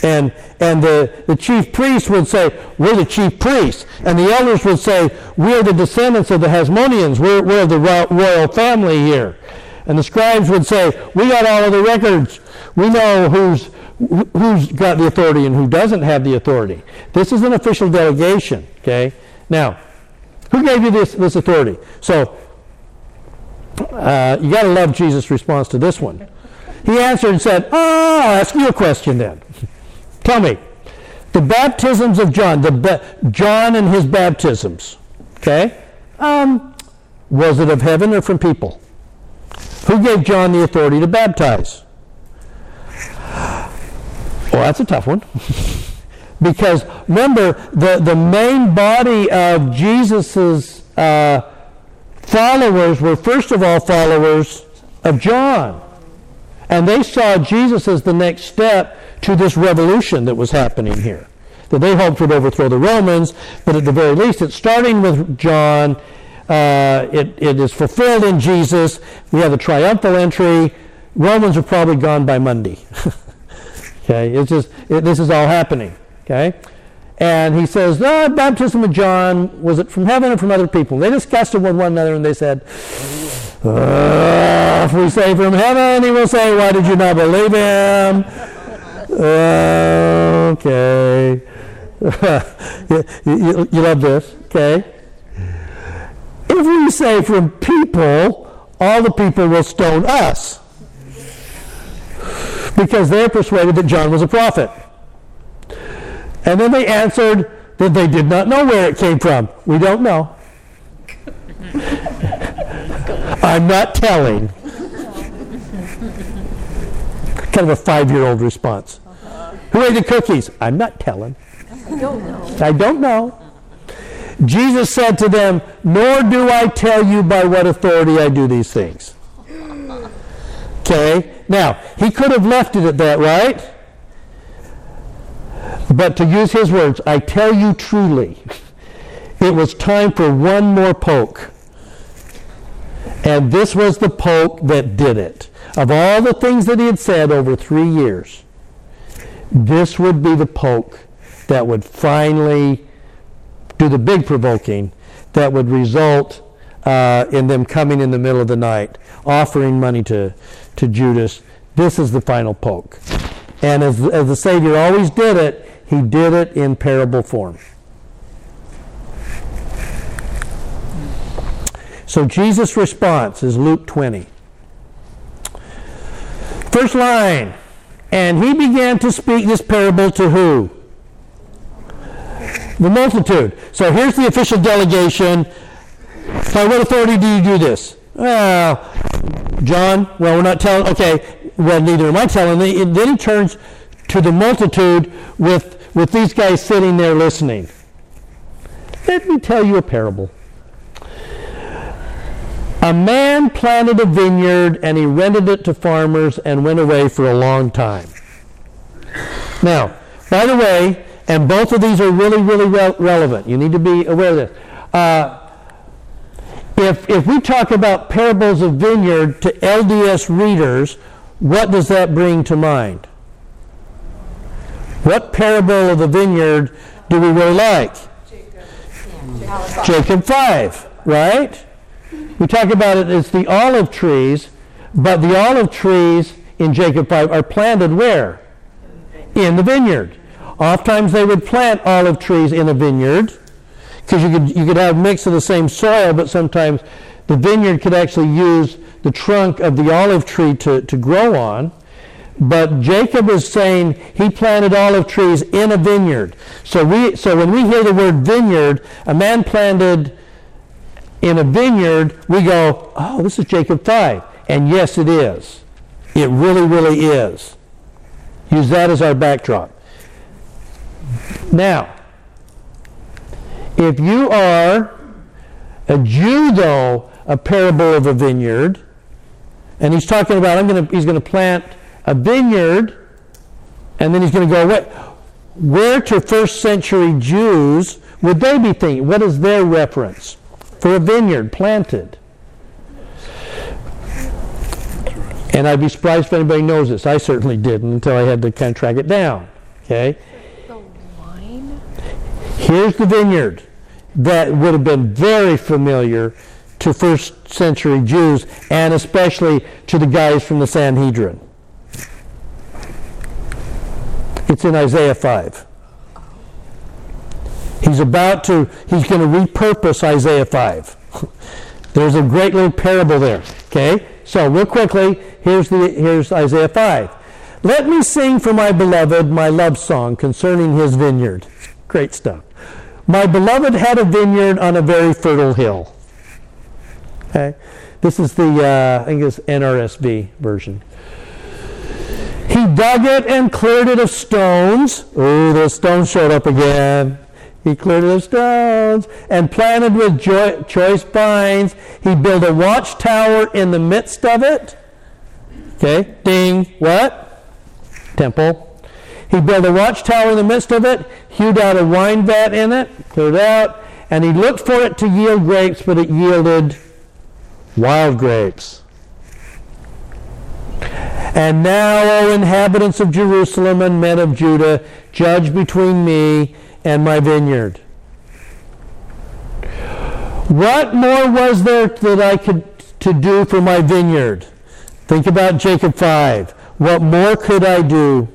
And, and the, the chief priests would say, We're the chief priests. And the elders would say, We're the descendants of the Hasmoneans. We're, we're the royal family here. And the scribes would say, We got all of the records. We know who's, who's got the authority and who doesn't have the authority. This is an official delegation, okay? Now, who gave you this, this authority? So, uh, you got to love Jesus' response to this one. He answered and said, Oh, I'll ask you a question then. Tell me, the baptisms of John, the ba- John and his baptisms, okay? Um, was it of heaven or from people? Who gave John the authority to baptize? Well, that's a tough one. because remember, the, the main body of Jesus' uh, followers were, first of all, followers of John. And they saw Jesus as the next step to this revolution that was happening here. That they hoped would overthrow the Romans, but at the very least, it's starting with John uh, it, it is fulfilled in Jesus. We have a triumphal entry. Romans are probably gone by Monday. okay, it's just it, this is all happening. Okay, and he says, "The oh, baptism of John was it from heaven or from other people?" They discussed it with one another, and they said, uh, "If we say from heaven, he will say, why did you not believe him?" Okay, you, you, you love this, okay? If we say from people, all the people will stone us because they're persuaded that John was a prophet. And then they answered that they did not know where it came from. We don't know. I'm not telling. Kind of a five year old response. Who ate the cookies? I'm not telling. I don't know. I don't know. Jesus said to them, Nor do I tell you by what authority I do these things. Okay? Now, he could have left it at that, right? But to use his words, I tell you truly, it was time for one more poke. And this was the poke that did it. Of all the things that he had said over three years, this would be the poke that would finally do the big provoking that would result uh, in them coming in the middle of the night, offering money to, to Judas. This is the final poke. And as, as the Savior always did it, he did it in parable form. So Jesus' response is Luke 20. First line, and he began to speak this parable to who? The multitude. So here's the official delegation. By what authority do you do this? Well, John, well, we're not telling, okay, well, neither am I telling. Then he turns to the multitude with, with these guys sitting there listening. Let me tell you a parable. A man planted a vineyard and he rented it to farmers and went away for a long time. Now, by the way, and both of these are really, really re- relevant. You need to be aware of this. Uh, if, if we talk about parables of vineyard to LDS readers, what does that bring to mind? What parable of the vineyard do we really like? Jacob, Jacob 5, right? We talk about it as the olive trees, but the olive trees in Jacob 5 are planted where? In the vineyard. Oftentimes they would plant olive trees in a vineyard because you could, you could have mix of the same soil, but sometimes the vineyard could actually use the trunk of the olive tree to, to grow on. But Jacob is saying he planted olive trees in a vineyard. So we so when we hear the word vineyard, a man planted in a vineyard, we go, "Oh, this is Jacob 5." And yes, it is. It really really is. Use that as our backdrop. Now, if you are a Jew though, a parable of a vineyard, and he's talking about I'm going to he's going to plant a vineyard and then he's going to go away. Where to first century Jews would they be thinking? What is their reference for a vineyard planted? And I'd be surprised if anybody knows this. I certainly didn't until I had to kind of track it down. Okay? Here's the vineyard that would have been very familiar to first century Jews and especially to the guys from the Sanhedrin. It's in Isaiah 5. He's about to, he's going to repurpose Isaiah 5. There's a great little parable there. Okay? So, real quickly, here's, the, here's Isaiah 5. Let me sing for my beloved my love song concerning his vineyard. Great stuff. My beloved had a vineyard on a very fertile hill. Okay? This is the, uh, I think it's NRSV version. He dug it and cleared it of stones. Oh, the stones showed up again. He cleared of stones and planted with choice vines. He built a watchtower in the midst of it. Okay, ding, what? Temple. He built a watchtower in the midst of it, hewed out a wine vat in it, cleared out, and he looked for it to yield grapes, but it yielded wild grapes. And now, O inhabitants of Jerusalem and men of Judah, judge between me and my vineyard. What more was there that I could to do for my vineyard? Think about Jacob 5. What more could I do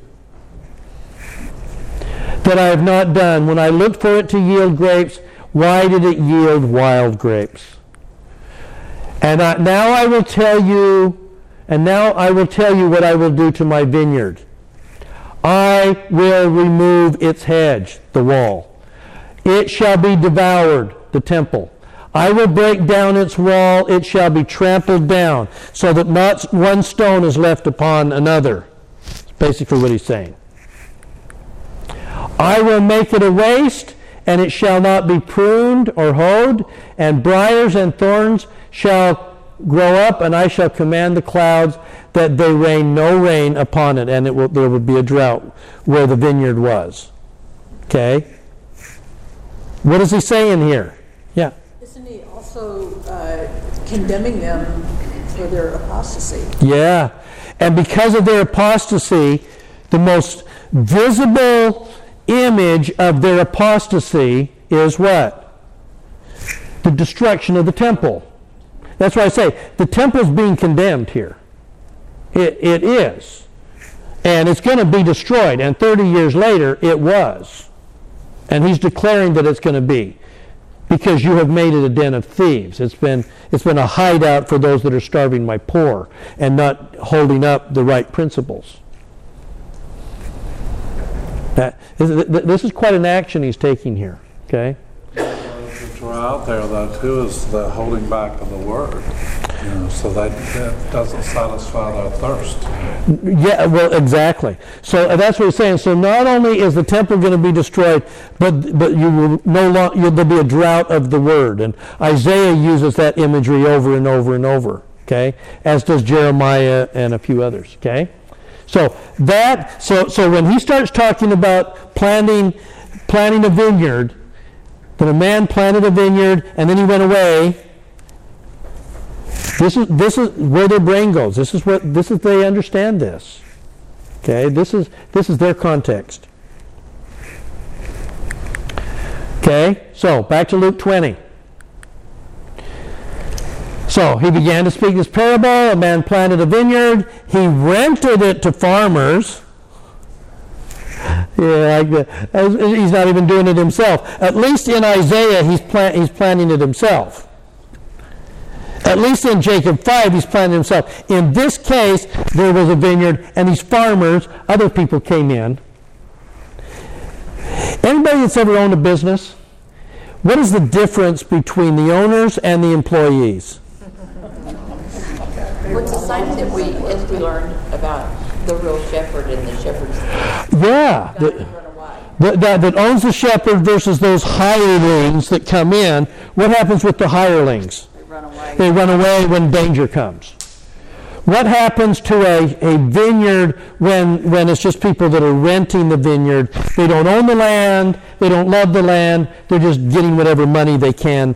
that I have not done? When I looked for it to yield grapes, why did it yield wild grapes? And I, now I will tell you and now I will tell you what I will do to my vineyard. I will remove its hedge, the wall. It shall be devoured, the temple. I will break down its wall. It shall be trampled down, so that not one stone is left upon another. That's basically what he's saying. I will make it a waste, and it shall not be pruned or hoed, and briars and thorns shall grow up, and I shall command the clouds that they rain no rain upon it, and it will, there will be a drought where the vineyard was. Okay? What is he saying here? Yeah. Isn't he also uh, condemning them for their apostasy? Yeah. And because of their apostasy, the most visible image of their apostasy is what? The destruction of the temple. That's why I say the temple's being condemned here. It, it is. And it's going to be destroyed. And 30 years later, it was. And he's declaring that it's going to be. Because you have made it a den of thieves. It's been, it's been a hideout for those that are starving my poor and not holding up the right principles. That, this is quite an action he's taking here. Okay? draw out there, though, too, is the holding back of the word. You know, so that, that doesn't satisfy their thirst. Yeah, well, exactly. So that's what he's saying. So not only is the temple going to be destroyed, but but you will no longer there'll be a drought of the word, and Isaiah uses that imagery over and over and over. Okay, as does Jeremiah and a few others. Okay, so that so so when he starts talking about planting planting a vineyard that a man planted a vineyard and then he went away. This is this is where their brain goes. This is what this is they understand this. Okay, this is this is their context. Okay, so back to Luke 20. So he began to speak this parable. A man planted a vineyard. He rented it to farmers yeah, like he's not even doing it himself. At least in Isaiah, he's, plan, he's planning it himself. At least in Jacob 5, he's planting himself. In this case, there was a vineyard, and these farmers, other people came in. Anybody that's ever owned a business? What is the difference between the owners and the employees? It's the same that we, as we learned about the real shepherd and the shepherd's Yeah. the- that, that, that owns the shepherd versus those hirelings that come in, what happens with the hirelings? They run away. They run away when danger comes. What happens to a, a vineyard when, when it's just people that are renting the vineyard? They don't own the land, they don't love the land, they're just getting whatever money they can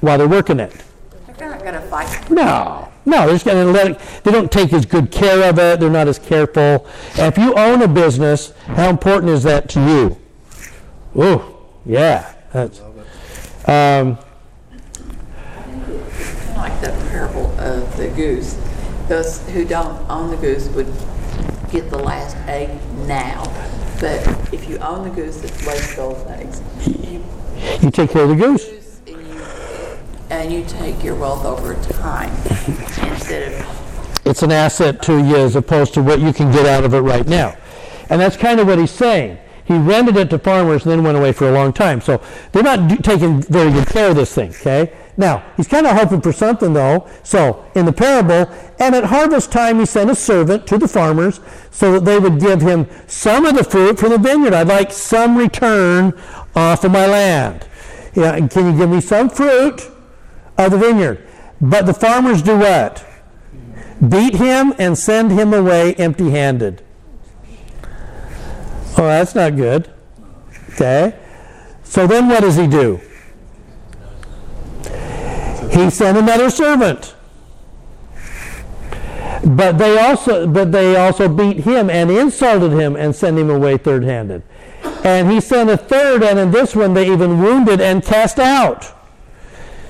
while they're working it. They're not going to fight. No, no, they're just going to let it, they don't take as good care of it, they're not as careful. And if you own a business, how important is that to you? Oh, yeah. That's, um, Like the parable of the goose. Those who don't own the goose would get the last egg now. But if you own the goose that lays those eggs, you you take care of the goose. And you, take your wealth over time instead of It's an asset to you as opposed to what you can get out of it right now. And that's kind of what he's saying. He rented it to farmers and then went away for a long time. So they're not do- taking very good care of this thing, okay? Now, he's kind of hoping for something, though. So, in the parable, and at harvest time he sent a servant to the farmers so that they would give him some of the fruit from the vineyard. I'd like some return off of my land. Yeah, and can you give me some fruit of the vineyard? But the farmers do what? beat him and send him away empty handed. Oh, that's not good. Okay? So then what does he do? He sent another servant. But they also but they also beat him and insulted him and sent him away third handed. And he sent a third, and in this one they even wounded and cast out.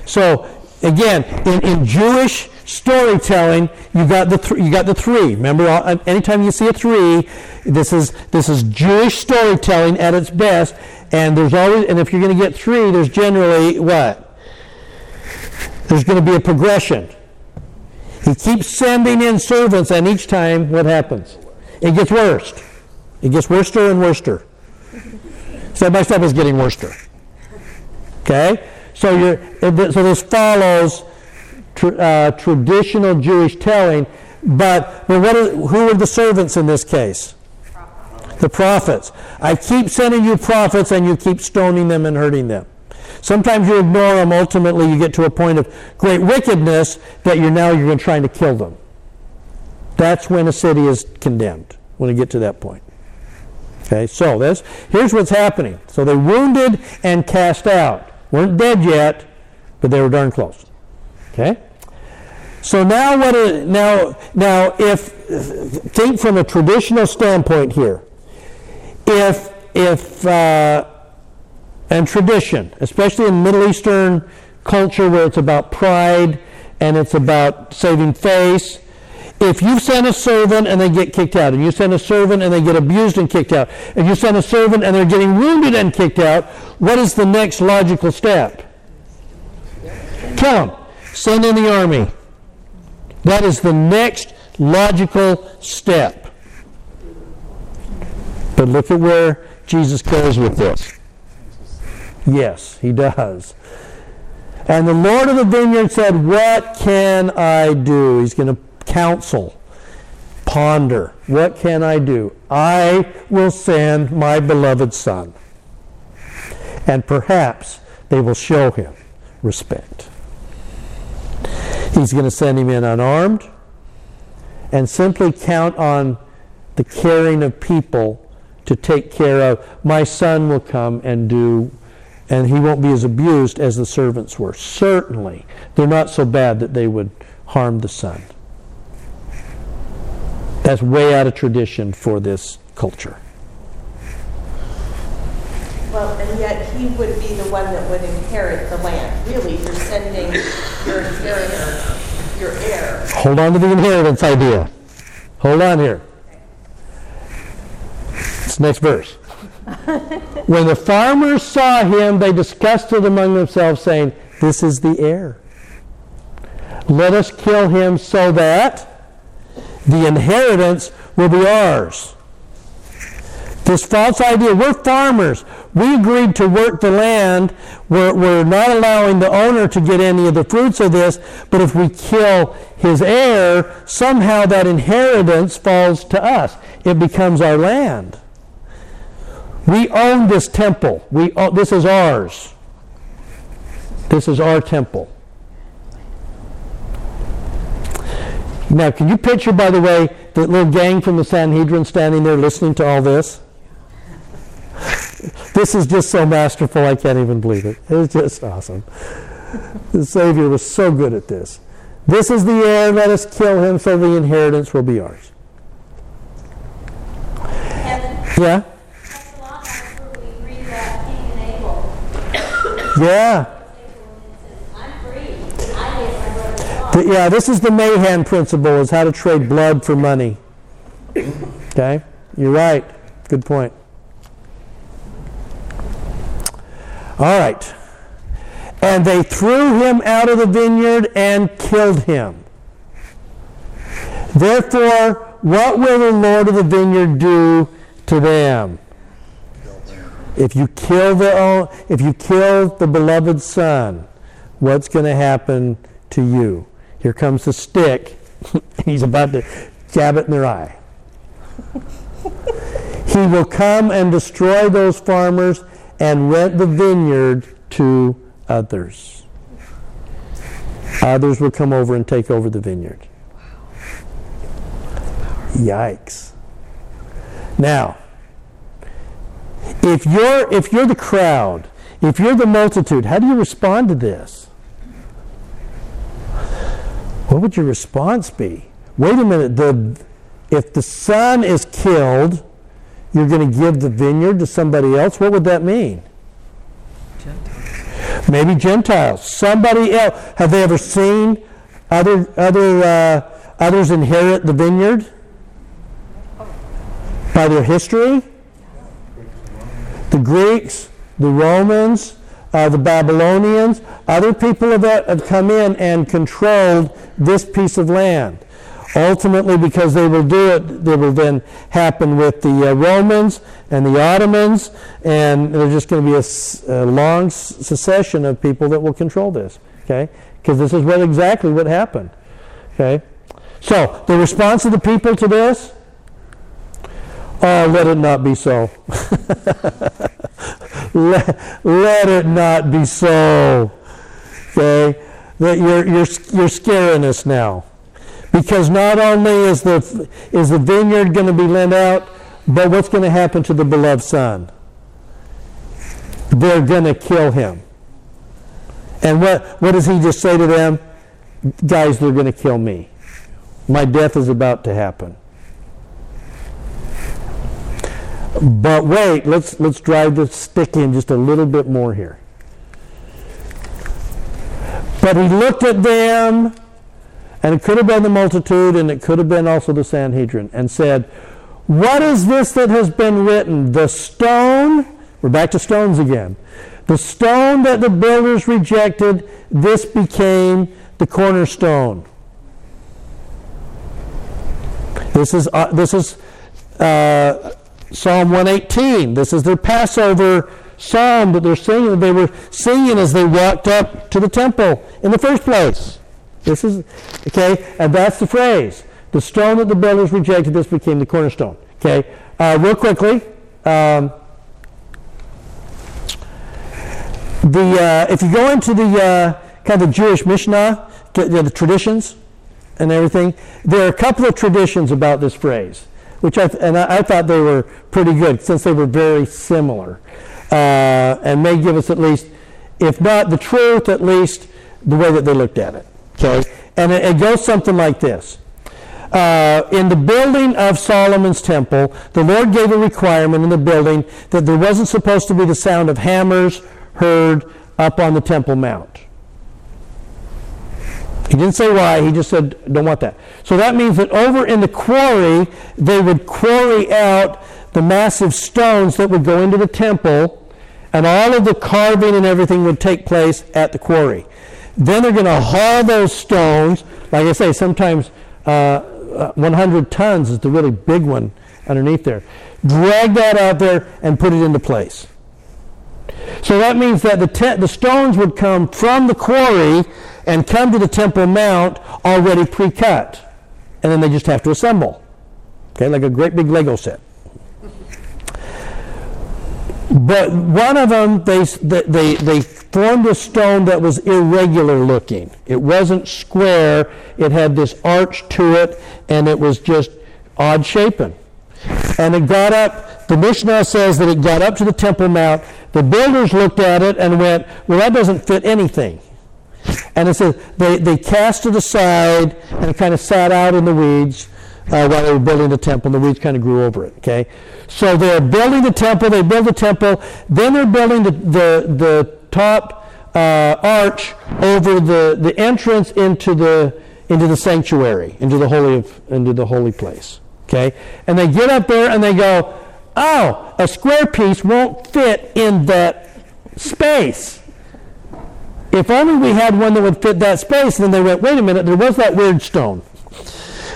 So again, in, in Jewish storytelling, you got the th- you got the three. Remember, all, anytime you see a three, this is this is Jewish storytelling at its best. And there's always, and if you're going to get three, there's generally what? There's going to be a progression. He keeps sending in servants, and each time, what happens? It gets worse. It gets worser and worser. Step by step, it's getting worser. Okay, so you're so this follows uh, traditional Jewish telling, but who are the servants in this case? The prophets. I keep sending you prophets, and you keep stoning them and hurting them. Sometimes you ignore them. Ultimately, you get to a point of great wickedness that you're now you're trying to kill them. That's when a city is condemned. When you get to that point. Okay, so this here's what's happening. So they wounded and cast out. Weren't dead yet, but they were darn close. Okay. So now what? Is, now now if think from a traditional standpoint here. If if uh, and tradition, especially in Middle Eastern culture where it's about pride and it's about saving face. If you send a servant and they get kicked out, and you send a servant and they get abused and kicked out, and you send a servant and they're getting wounded and kicked out, what is the next logical step? Kill them. Send in the army. That is the next logical step. But look at where Jesus goes with this. Yes, he does. And the Lord of the vineyard said, What can I do? He's going to counsel, ponder. What can I do? I will send my beloved son. And perhaps they will show him respect. He's going to send him in unarmed and simply count on the caring of people to take care of. My son will come and do and he won't be as abused as the servants were. Certainly, they're not so bad that they would harm the son. That's way out of tradition for this culture. Well, and yet he would be the one that would inherit the land. Really, you're sending your inheritor, your heir. Hold on to the inheritance idea. Hold on here. It's next verse. when the farmers saw him, they discussed it among themselves, saying, This is the heir. Let us kill him so that the inheritance will be ours. This false idea, we're farmers. We agreed to work the land. We're, we're not allowing the owner to get any of the fruits of this, but if we kill his heir, somehow that inheritance falls to us. It becomes our land. We own this temple. We own, this is ours. This is our temple. Now, can you picture, by the way, the little gang from the Sanhedrin standing there listening to all this? This is just so masterful, I can't even believe it. It's just awesome. The Savior was so good at this. This is the heir, let us kill him so the inheritance will be ours. Yeah? Yeah. The, yeah, this is the Mahan principle, is how to trade blood for money. Okay? You're right. Good point. All right. And they threw him out of the vineyard and killed him. Therefore, what will the Lord of the vineyard do to them? If you kill the if you kill the beloved son, what's going to happen to you? Here comes the stick. He's about to jab it in their eye. he will come and destroy those farmers and rent the vineyard to others. Others will come over and take over the vineyard. Yikes. Now, if you're if you're the crowd, if you're the multitude, how do you respond to this? What would your response be? Wait a minute, the if the son is killed, you're going to give the vineyard to somebody else? What would that mean? Gentiles. Maybe Gentiles. Somebody else. Have they ever seen other other uh, others inherit the vineyard by their history? The Greeks, the Romans, uh, the Babylonians, other people have, have come in and controlled this piece of land. Ultimately, because they will do it, it will then happen with the uh, Romans and the Ottomans, and there's just going to be a, a long succession of people that will control this. Okay, because this is what exactly what happened. Okay, so the response of the people to this. Oh, let it not be so. let, let it not be so. Okay? That you're, you're, you're scaring us now. Because not only is the, is the vineyard going to be lent out, but what's going to happen to the beloved son? They're going to kill him. And what, what does he just say to them? Guys, they're going to kill me. My death is about to happen. But wait, let's, let's drive the stick in just a little bit more here. But he looked at them, and it could have been the multitude, and it could have been also the Sanhedrin, and said, What is this that has been written? The stone, we're back to stones again. The stone that the builders rejected, this became the cornerstone. This is, uh, this is uh, Psalm 118. This is their Passover psalm that they're singing. They were singing as they walked up to the temple in the first place. This is okay, and that's the phrase. The stone that the builders rejected, this became the cornerstone. Okay, uh, real quickly. Um, the uh, if you go into the uh, kind of the Jewish Mishnah, the, the traditions and everything, there are a couple of traditions about this phrase which I, and I, I, thought they were pretty good since they were very similar, uh, and may give us at least, if not the truth, at least the way that they looked at it. Okay, and it, it goes something like this. Uh, in the building of Solomon's temple, the Lord gave a requirement in the building that there wasn't supposed to be the sound of hammers heard up on the Temple Mount. He didn't say why, he just said, don't want that. So that means that over in the quarry, they would quarry out the massive stones that would go into the temple, and all of the carving and everything would take place at the quarry. Then they're going to haul those stones. Like I say, sometimes uh, uh, 100 tons is the really big one underneath there. Drag that out there and put it into place. So that means that the, te- the stones would come from the quarry and come to the Temple Mount already pre-cut. And then they just have to assemble. Okay, like a great big Lego set. But one of them, they, they, they formed a stone that was irregular looking. It wasn't square. It had this arch to it, and it was just odd shapen. And it got up, the Mishnah says that it got up to the Temple Mount. The builders looked at it and went, well, that doesn't fit anything. And it says they, they cast it aside and it kind of sat out in the weeds uh, while they were building the temple, and the weeds kind of grew over it. Okay, so they're building the temple. They build the temple. Then they're building the the, the top uh, arch over the, the entrance into the into the sanctuary, into the holy of, into the holy place. Okay, and they get up there and they go, oh, a square piece won't fit in that space. If only we had one that would fit that space. And then they went, wait a minute, there was that weird stone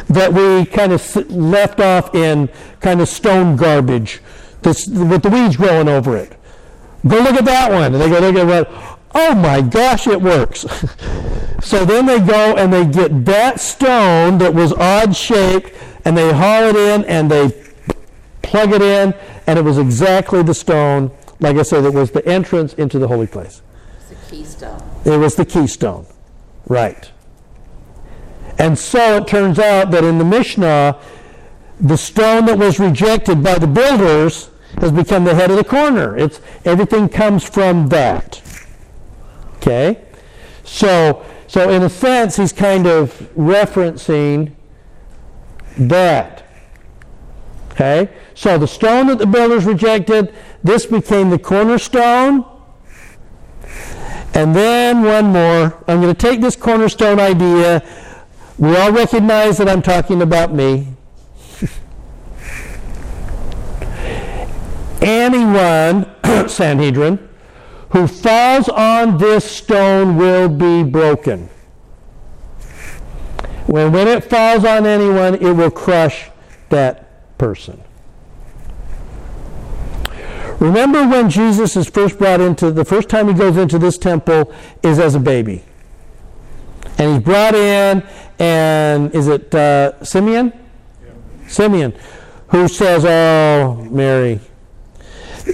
that we kind of left off in kind of stone garbage this, with the weeds growing over it. Go look at that one. And they go look at it. Oh my gosh, it works. so then they go and they get that stone that was odd shaped and they haul it in and they plug it in and it was exactly the stone, like I said, it was the entrance into the holy place. Keystone. It was the keystone. Right. And so it turns out that in the Mishnah, the stone that was rejected by the builders has become the head of the corner. It's everything comes from that. Okay? So so in a sense he's kind of referencing that. Okay? So the stone that the builders rejected, this became the cornerstone. And then one more. I'm going to take this cornerstone idea we all recognize that I'm talking about me. Anyone, Sanhedrin, who falls on this stone will be broken. When, when it falls on anyone, it will crush that person. Remember when Jesus is first brought into, the first time he goes into this temple is as a baby. And he's brought in, and is it uh, Simeon? Yeah. Simeon, who says, "Oh, Mary,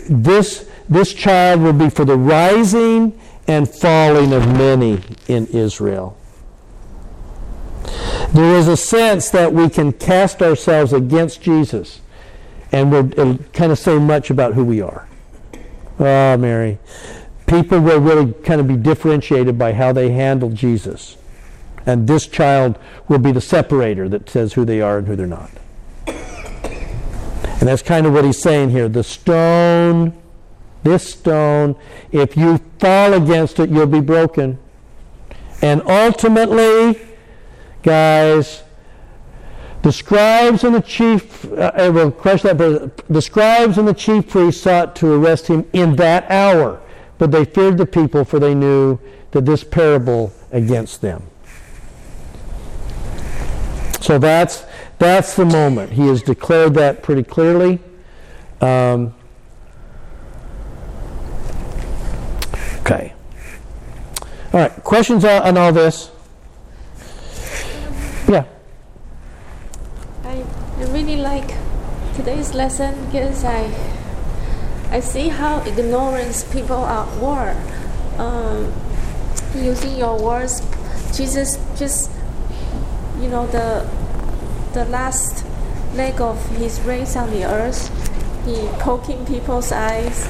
this this child will be for the rising and falling of many in Israel." There is a sense that we can cast ourselves against Jesus, and it'll kind of say much about who we are. Oh, Mary. People will really kind of be differentiated by how they handle Jesus. And this child will be the separator that says who they are and who they're not. And that's kind of what he's saying here. The stone, this stone, if you fall against it, you'll be broken. And ultimately, guys, the scribes and the chief, uh, I will crush that, but the scribes and the chief priests sought to arrest him in that hour, but they feared the people, for they knew that this parable against them. So that's, that's the moment. He has declared that pretty clearly. Um, okay. All right. Questions on, all this? Yeah. I, really like today's lesson because I I see how ignorance people are were. Um, using your words, Jesus just you know the the last leg of his race on the earth he poking people's eyes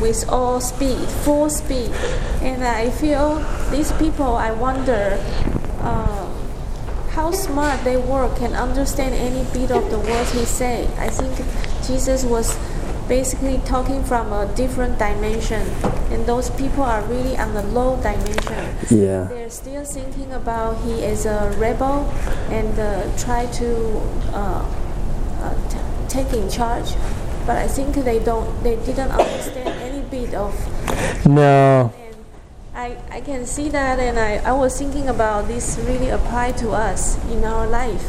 with all speed full speed and i feel these people i wonder uh, how smart they were can understand any bit of the words he say i think jesus was basically talking from a different dimension and those people are really on the low dimension. Yeah. They're still thinking about he is a rebel and uh, try to uh, uh, t- take in charge but i think they don't they didn't understand any bit of no I, I can see that, and I, I was thinking about this really apply to us in our life.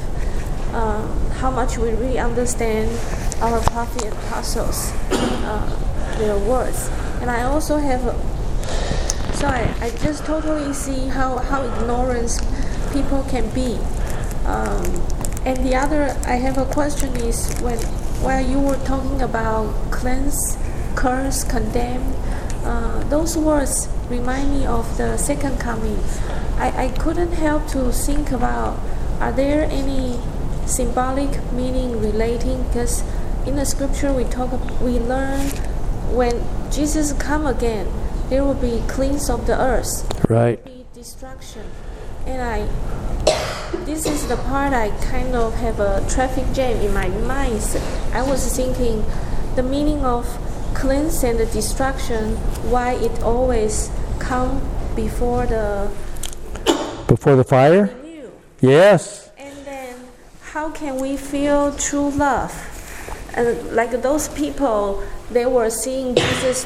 Um, how much we really understand our prophet and apostles, uh, their words. And I also have, a, so I, I just totally see how, how ignorance people can be. Um, and the other, I have a question is when, while you were talking about cleanse, curse, condemn, uh, those words remind me of the second coming. I, I couldn't help to think about are there any symbolic meaning relating? Because in the scripture we talk we learn when Jesus come again there will be cleanse of the earth. Right. Destruction. And I this is the part I kind of have a traffic jam in my mind. I was thinking the meaning of cleanse and the destruction why it always come before the before the fire? Yes. And then how can we feel true love? And like those people they were seeing jesus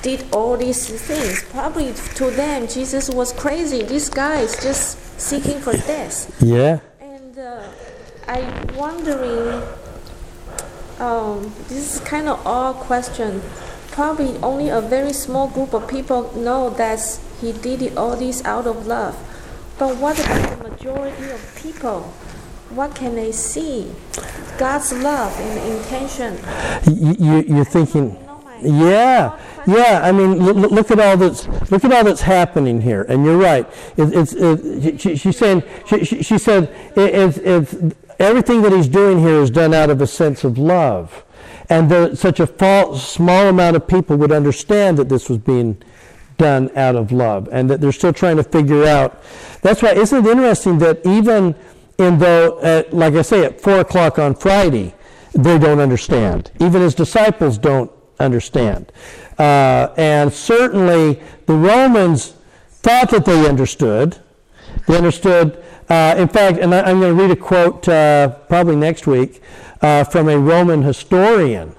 did all these things. Probably to them jesus was crazy. This guy is just seeking for death. Yeah. And uh, i'm wondering um, this is kind of odd question. Probably only a very small group of people know that he did all this out of love. But what about the majority of people? What can they see? God's love and intention. You, you, are thinking, yeah, yeah. I mean, look, look, at all that's look at all that's happening here, and you're right. It, it's it, she, she's saying she, she, she said it, it's, it's everything that he's doing here is done out of a sense of love. And such a false, small amount of people would understand that this was being done out of love and that they're still trying to figure out. That's why, isn't it interesting that even in though, like I say, at 4 o'clock on Friday, they don't understand. Even his disciples don't understand. Uh, and certainly the Romans thought that they understood. They understood uh, in fact, and I, am going to read a quote uh, probably next week uh, from a Roman historian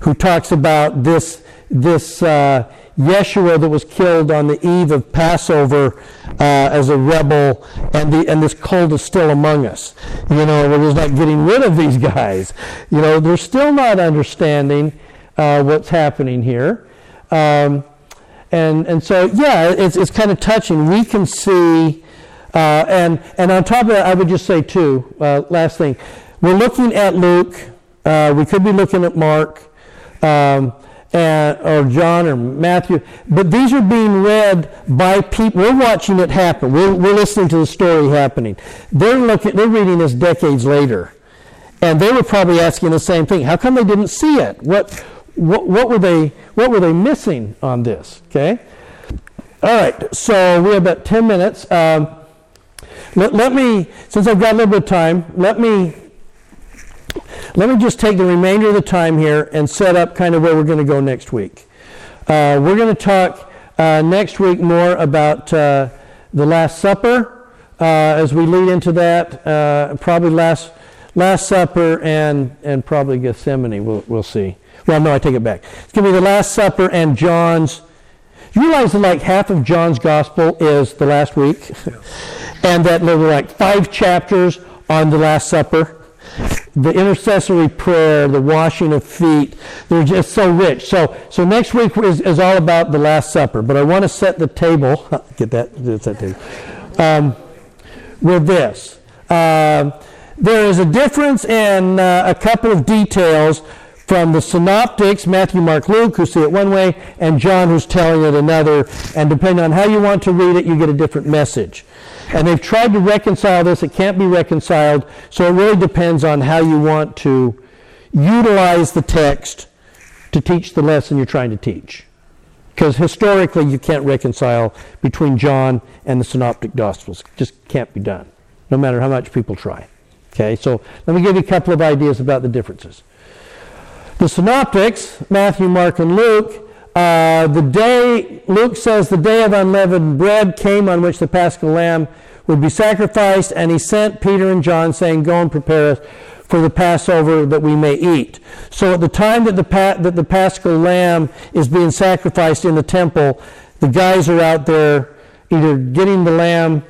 who talks about this, this uh, Yeshua that was killed on the eve of Passover uh, as a rebel, and, the, and this cult is still among us. You know, we're just not getting rid of these guys. You know, they're still not understanding uh, what's happening here. Um, and, and so, yeah, it's, it's kind of touching. We can see uh, and, and on top of that, I would just say, too, uh, last thing. We're looking at Luke. Uh, we could be looking at Mark um, and, or John or Matthew. But these are being read by people. We're watching it happen. We're, we're listening to the story happening. They're, looking, they're reading this decades later. And they were probably asking the same thing. How come they didn't see it? What, what, what, were, they, what were they missing on this? Okay? All right, so we have about 10 minutes. Um, let, let me, since I've got a little bit of time, let me let me just take the remainder of the time here and set up kind of where we're going to go next week. Uh, we're going to talk uh, next week more about uh, the Last Supper uh, as we lead into that. Uh, probably Last Last Supper and and probably Gethsemane. We'll we'll see. Well, no, I take it back. It's going to be the Last Supper and John's. You realize that like half of John's Gospel is the last week? and that there were like five chapters on the Last Supper. The intercessory prayer, the washing of feet, they're just so rich. So, so next week is, is all about the Last Supper, but I want to set the table, get that, get that table, um, with this. Uh, there is a difference in uh, a couple of details from the synoptics, Matthew, Mark, Luke, who see it one way, and John, who's telling it another. And depending on how you want to read it, you get a different message. And they've tried to reconcile this. It can't be reconciled. So it really depends on how you want to utilize the text to teach the lesson you're trying to teach. Because historically, you can't reconcile between John and the Synoptic Gospels. It just can't be done, no matter how much people try. Okay, so let me give you a couple of ideas about the differences. The Synoptics, Matthew, Mark, and Luke, uh, the day, Luke says, the day of unleavened bread came on which the paschal lamb would be sacrificed, and he sent Peter and John, saying, Go and prepare us for the Passover that we may eat. So at the time that the, that the paschal lamb is being sacrificed in the temple, the guys are out there either getting the lamb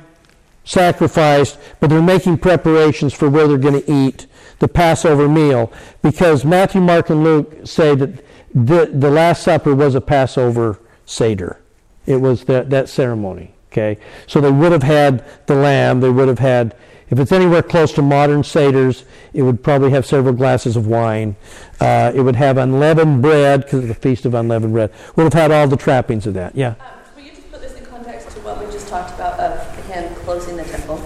sacrificed, but they're making preparations for where they're going to eat the Passover meal because Matthew, Mark, and Luke say that the, the Last Supper was a Passover Seder. It was that, that ceremony. Okay? So they would have had the lamb, they would have had, if it's anywhere close to modern Seders, it would probably have several glasses of wine. Uh, it would have unleavened bread, because of the Feast of Unleavened Bread. Would have had all the trappings of that. Yeah? Um, will you just put this in context to what we just talked about of him closing the temple?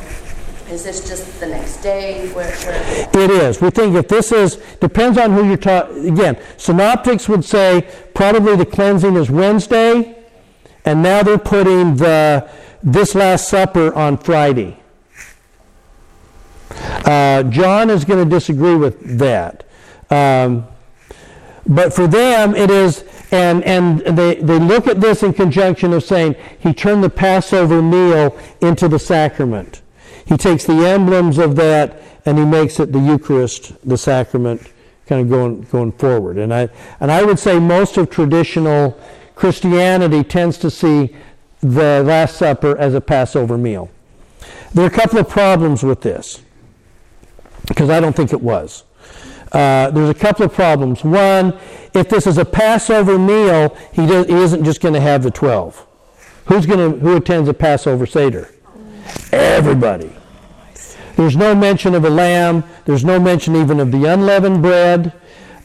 Is this just the next day? Where, where It is. We think if this is, depends on who you're talking, again, synoptics would say probably the cleansing is Wednesday, and now they're putting the, this Last Supper on Friday. Uh, John is going to disagree with that. Um, but for them, it is, and, and they, they look at this in conjunction of saying, he turned the Passover meal into the sacrament. He takes the emblems of that and he makes it the Eucharist, the sacrament, kind of going, going forward. And I, and I would say most of traditional Christianity tends to see the Last Supper as a Passover meal. There are a couple of problems with this, because I don't think it was. Uh, there's a couple of problems. One, if this is a Passover meal, he, does, he isn't just going to have the 12. Who's going to, who attends a Passover Seder? Everybody. There's no mention of a lamb. There's no mention even of the unleavened bread.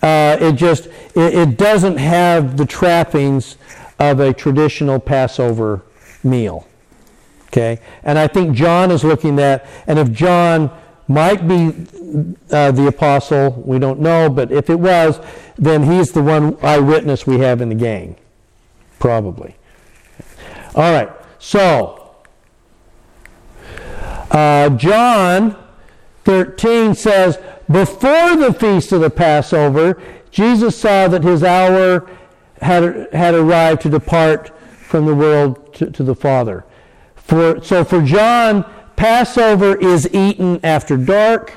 Uh, it just it, it, doesn't have the trappings of a traditional Passover meal. Okay, and I think John is looking at, and if John might be uh, the apostle, we don't know, but if it was, then he's the one eyewitness we have in the gang, probably. All right, so uh, John 13 says, Before the feast of the Passover, Jesus saw that his hour had, had arrived to depart from the world to, to the Father. For, so for John, Passover is eaten after dark.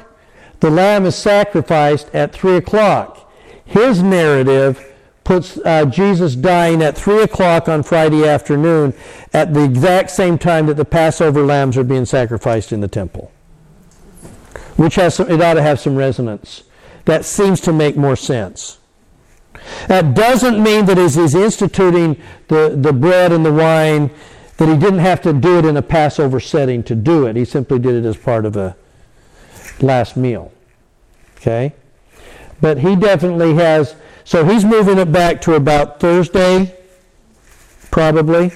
The lamb is sacrificed at 3 o'clock. His narrative puts uh, Jesus dying at 3 o'clock on Friday afternoon at the exact same time that the Passover lambs are being sacrificed in the temple. Which has some, it ought to have some resonance. That seems to make more sense. That doesn't mean that as he's instituting the, the bread and the wine, that he didn't have to do it in a Passover setting to do it. He simply did it as part of a last meal. Okay? But he definitely has so he's moving it back to about Thursday, probably.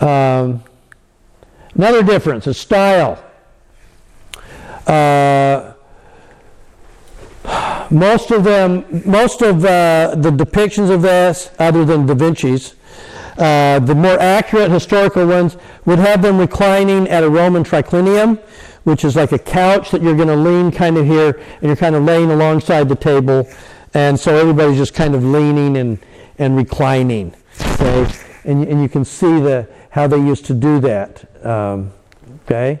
Um, another difference is style. Uh, most of them, most of uh, the depictions of this, other than Da Vinci's, uh, the more accurate historical ones would have them reclining at a Roman triclinium, which is like a couch that you're going to lean kind of here, and you're kind of laying alongside the table, and so everybody's just kind of leaning and, and reclining. Okay, and, and you can see the how they used to do that. Um, okay,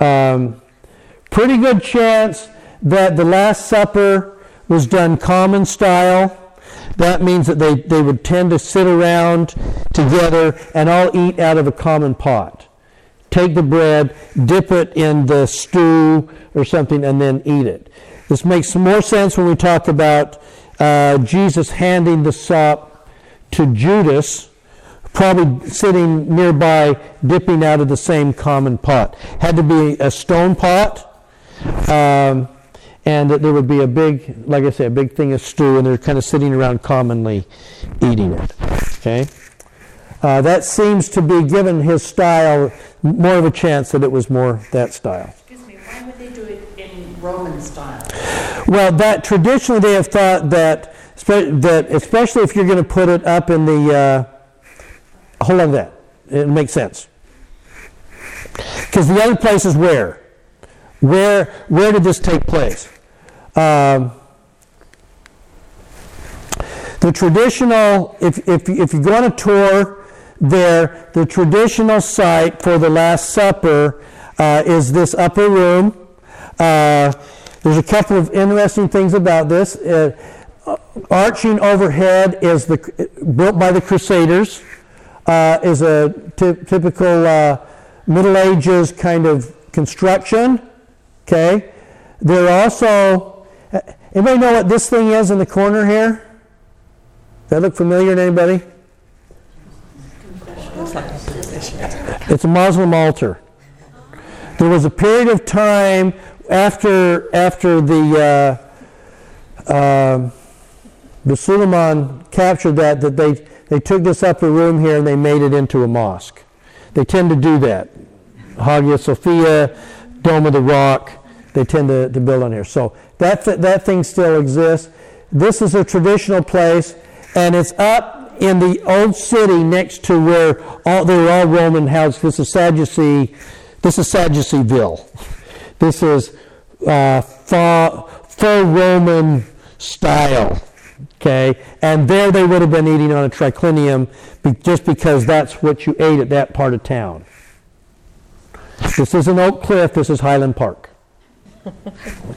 um, pretty good chance that the Last Supper was done common style. That means that they, they would tend to sit around together and all eat out of a common pot take the bread, dip it in the stew or something, and then eat it. This makes more sense when we talk about uh, Jesus handing the sop to Judas, probably sitting nearby, dipping out of the same common pot. Had to be a stone pot, um, and there would be a big, like I say, a big thing of stew, and they're kind of sitting around commonly eating it. Okay. Uh, that seems to be, given his style, more of a chance that it was more that style. Excuse me, why would they do it in Roman style? Well, that traditionally they have thought that, that especially if you're going to put it up in the, uh, hold on to that, it makes sense. Because the other place is where? Where, where did this take place? Um, the traditional, if, if, if you go on a tour there, the traditional site for the Last Supper uh, is this upper room. Uh, there's a couple of interesting things about this. Uh, arching overhead is the built by the Crusaders. Uh, is a typical uh, Middle Ages kind of construction. Okay. There also. uh, Anybody know what this thing is in the corner here? That look familiar to anybody? It's a Muslim altar. There was a period of time after after the uh, um the Suleiman captured that that they they took this upper room here and they made it into a mosque. They tend to do that. Hagia Sophia, Dome of the Rock, they tend to, to build on here. So that th- that thing still exists. This is a traditional place, and it's up in the old city next to where all they were all Roman houses. This is Sadducee. This is Sadduceeville. This is uh, full, full Roman style. Okay, and there they would have been eating on a triclinium just because that's what you ate at that part of town. This isn't Oak Cliff. This is Highland Park.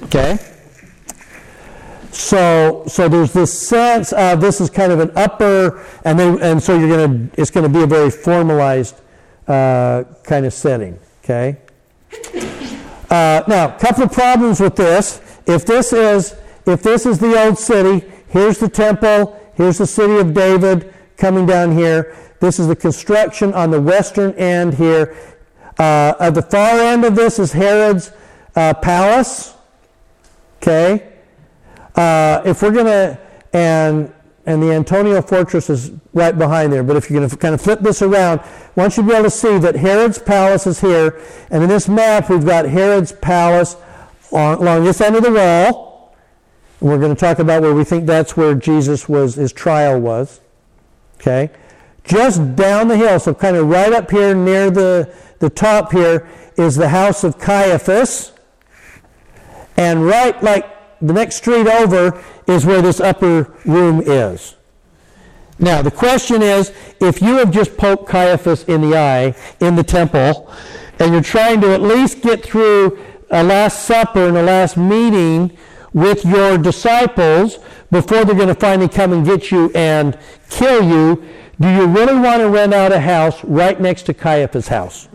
Okay. So, so there's this sense of this is kind of an upper, and then, and so you're gonna, it's gonna be a very formalized uh, kind of setting. Okay. Uh, now, a couple of problems with this. If this is, if this is the old city, here's the temple, here's the city of David coming down here. This is the construction on the western end here. Uh, at the far end of this is Herod's uh, palace. Okay. Uh, if we're going to, and and the Antonia fortress is right behind there. But if you're going to kind of flip this around, want you be able to see that Herod's palace is here, and in this map we've got Herod's palace on, along this end of the wall. And we're going to talk about where we think that's where Jesus was, his trial was. Okay, just down the hill, so kind of right up here near the the top here is the house of Caiaphas, and right like the next street over is where this upper room is. Now, the question is if you have just poked Caiaphas in the eye in the temple, and you're trying to at least get through a Last Supper and a last meeting with your disciples before they're going to finally come and get you and kill you, do you really want to rent out a house right next to Caiaphas' house?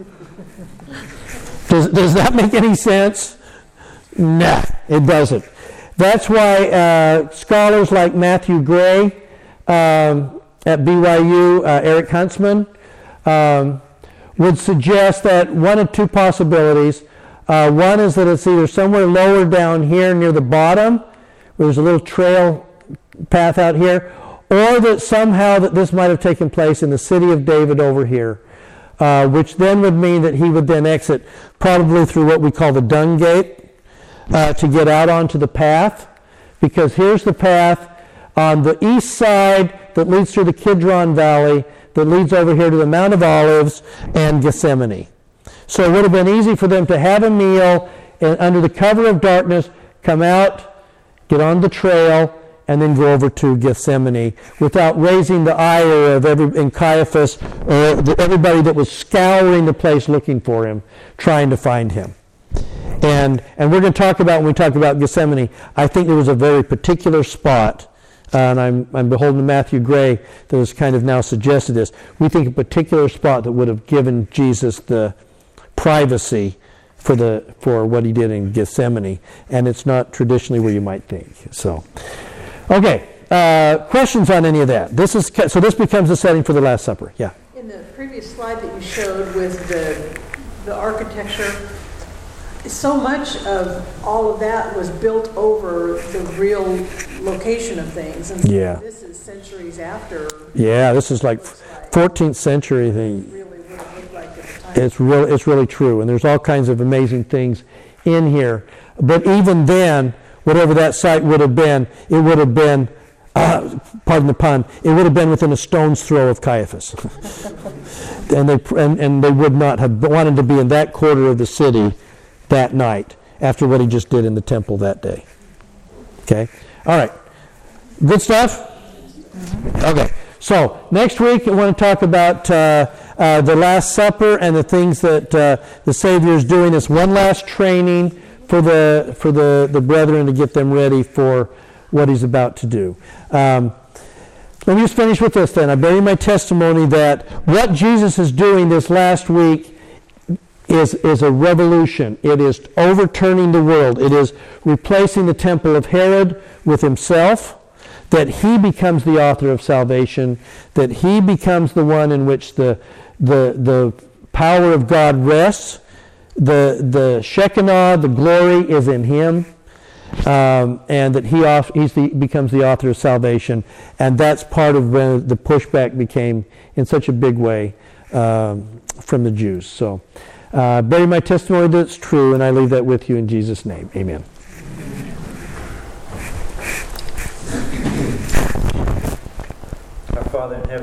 Does, does that make any sense? Nah, it doesn't. That's why uh, scholars like Matthew Gray um, at BYU, uh, Eric Huntsman, um, would suggest that one of two possibilities. Uh, one is that it's either somewhere lower down here near the bottom, where there's a little trail path out here, or that somehow that this might have taken place in the city of David over here, uh, which then would mean that he would then exit probably through what we call the dung gate uh, to get out onto the path, because here's the path on the east side that leads through the Kidron Valley, that leads over here to the Mount of Olives and Gethsemane. So it would have been easy for them to have a meal and under the cover of darkness, come out, get on the trail, and then go over to Gethsemane without raising the ire of every, in Caiaphas or everybody that was scouring the place looking for him, trying to find him. And, and we're going to talk about, when we talk about Gethsemane, I think there was a very particular spot, uh, and I'm, I'm beholden to Matthew Gray that has kind of now suggested this. We think a particular spot that would have given Jesus the privacy for, the, for what he did in Gethsemane, and it's not traditionally where you might think. So, okay, uh, questions on any of that? This is, so this becomes the setting for the Last Supper. Yeah. In the previous slide that you showed with the, the architecture, so much of all of that was built over the real location of things. And Yeah. this is centuries after. Yeah, this is like 14th century thing. It's really, it's really true, and there's all kinds of amazing things in here. But even then, whatever that site would have been, it would have been, uh, pardon the pun, it would have been within a stone's throw of Caiaphas, and they and, and they would not have wanted to be in that quarter of the city that night after what he just did in the temple that day. Okay, all right, good stuff. Okay, so next week I want to talk about uh, uh, the Last Supper and the things that uh, the Savior is doing. This one last training for the for the, the brethren to get them ready for what he's about to do. Um, let me just finish with this then. I bury my testimony that what Jesus is doing this last week is, is a revolution. It is overturning the world. It is replacing the temple of Herod with himself, that he becomes the author of salvation, that he becomes the one in which the, the, the power of God rests. The, the Shekinah, the glory is in him. Um, and that he off, he's the, becomes the author of salvation. And that's part of when the pushback became in such a big way um, from the Jews. So, uh, my testimony that it's true, and I leave that with you in Jesus' name. Amen. Our Father in heaven.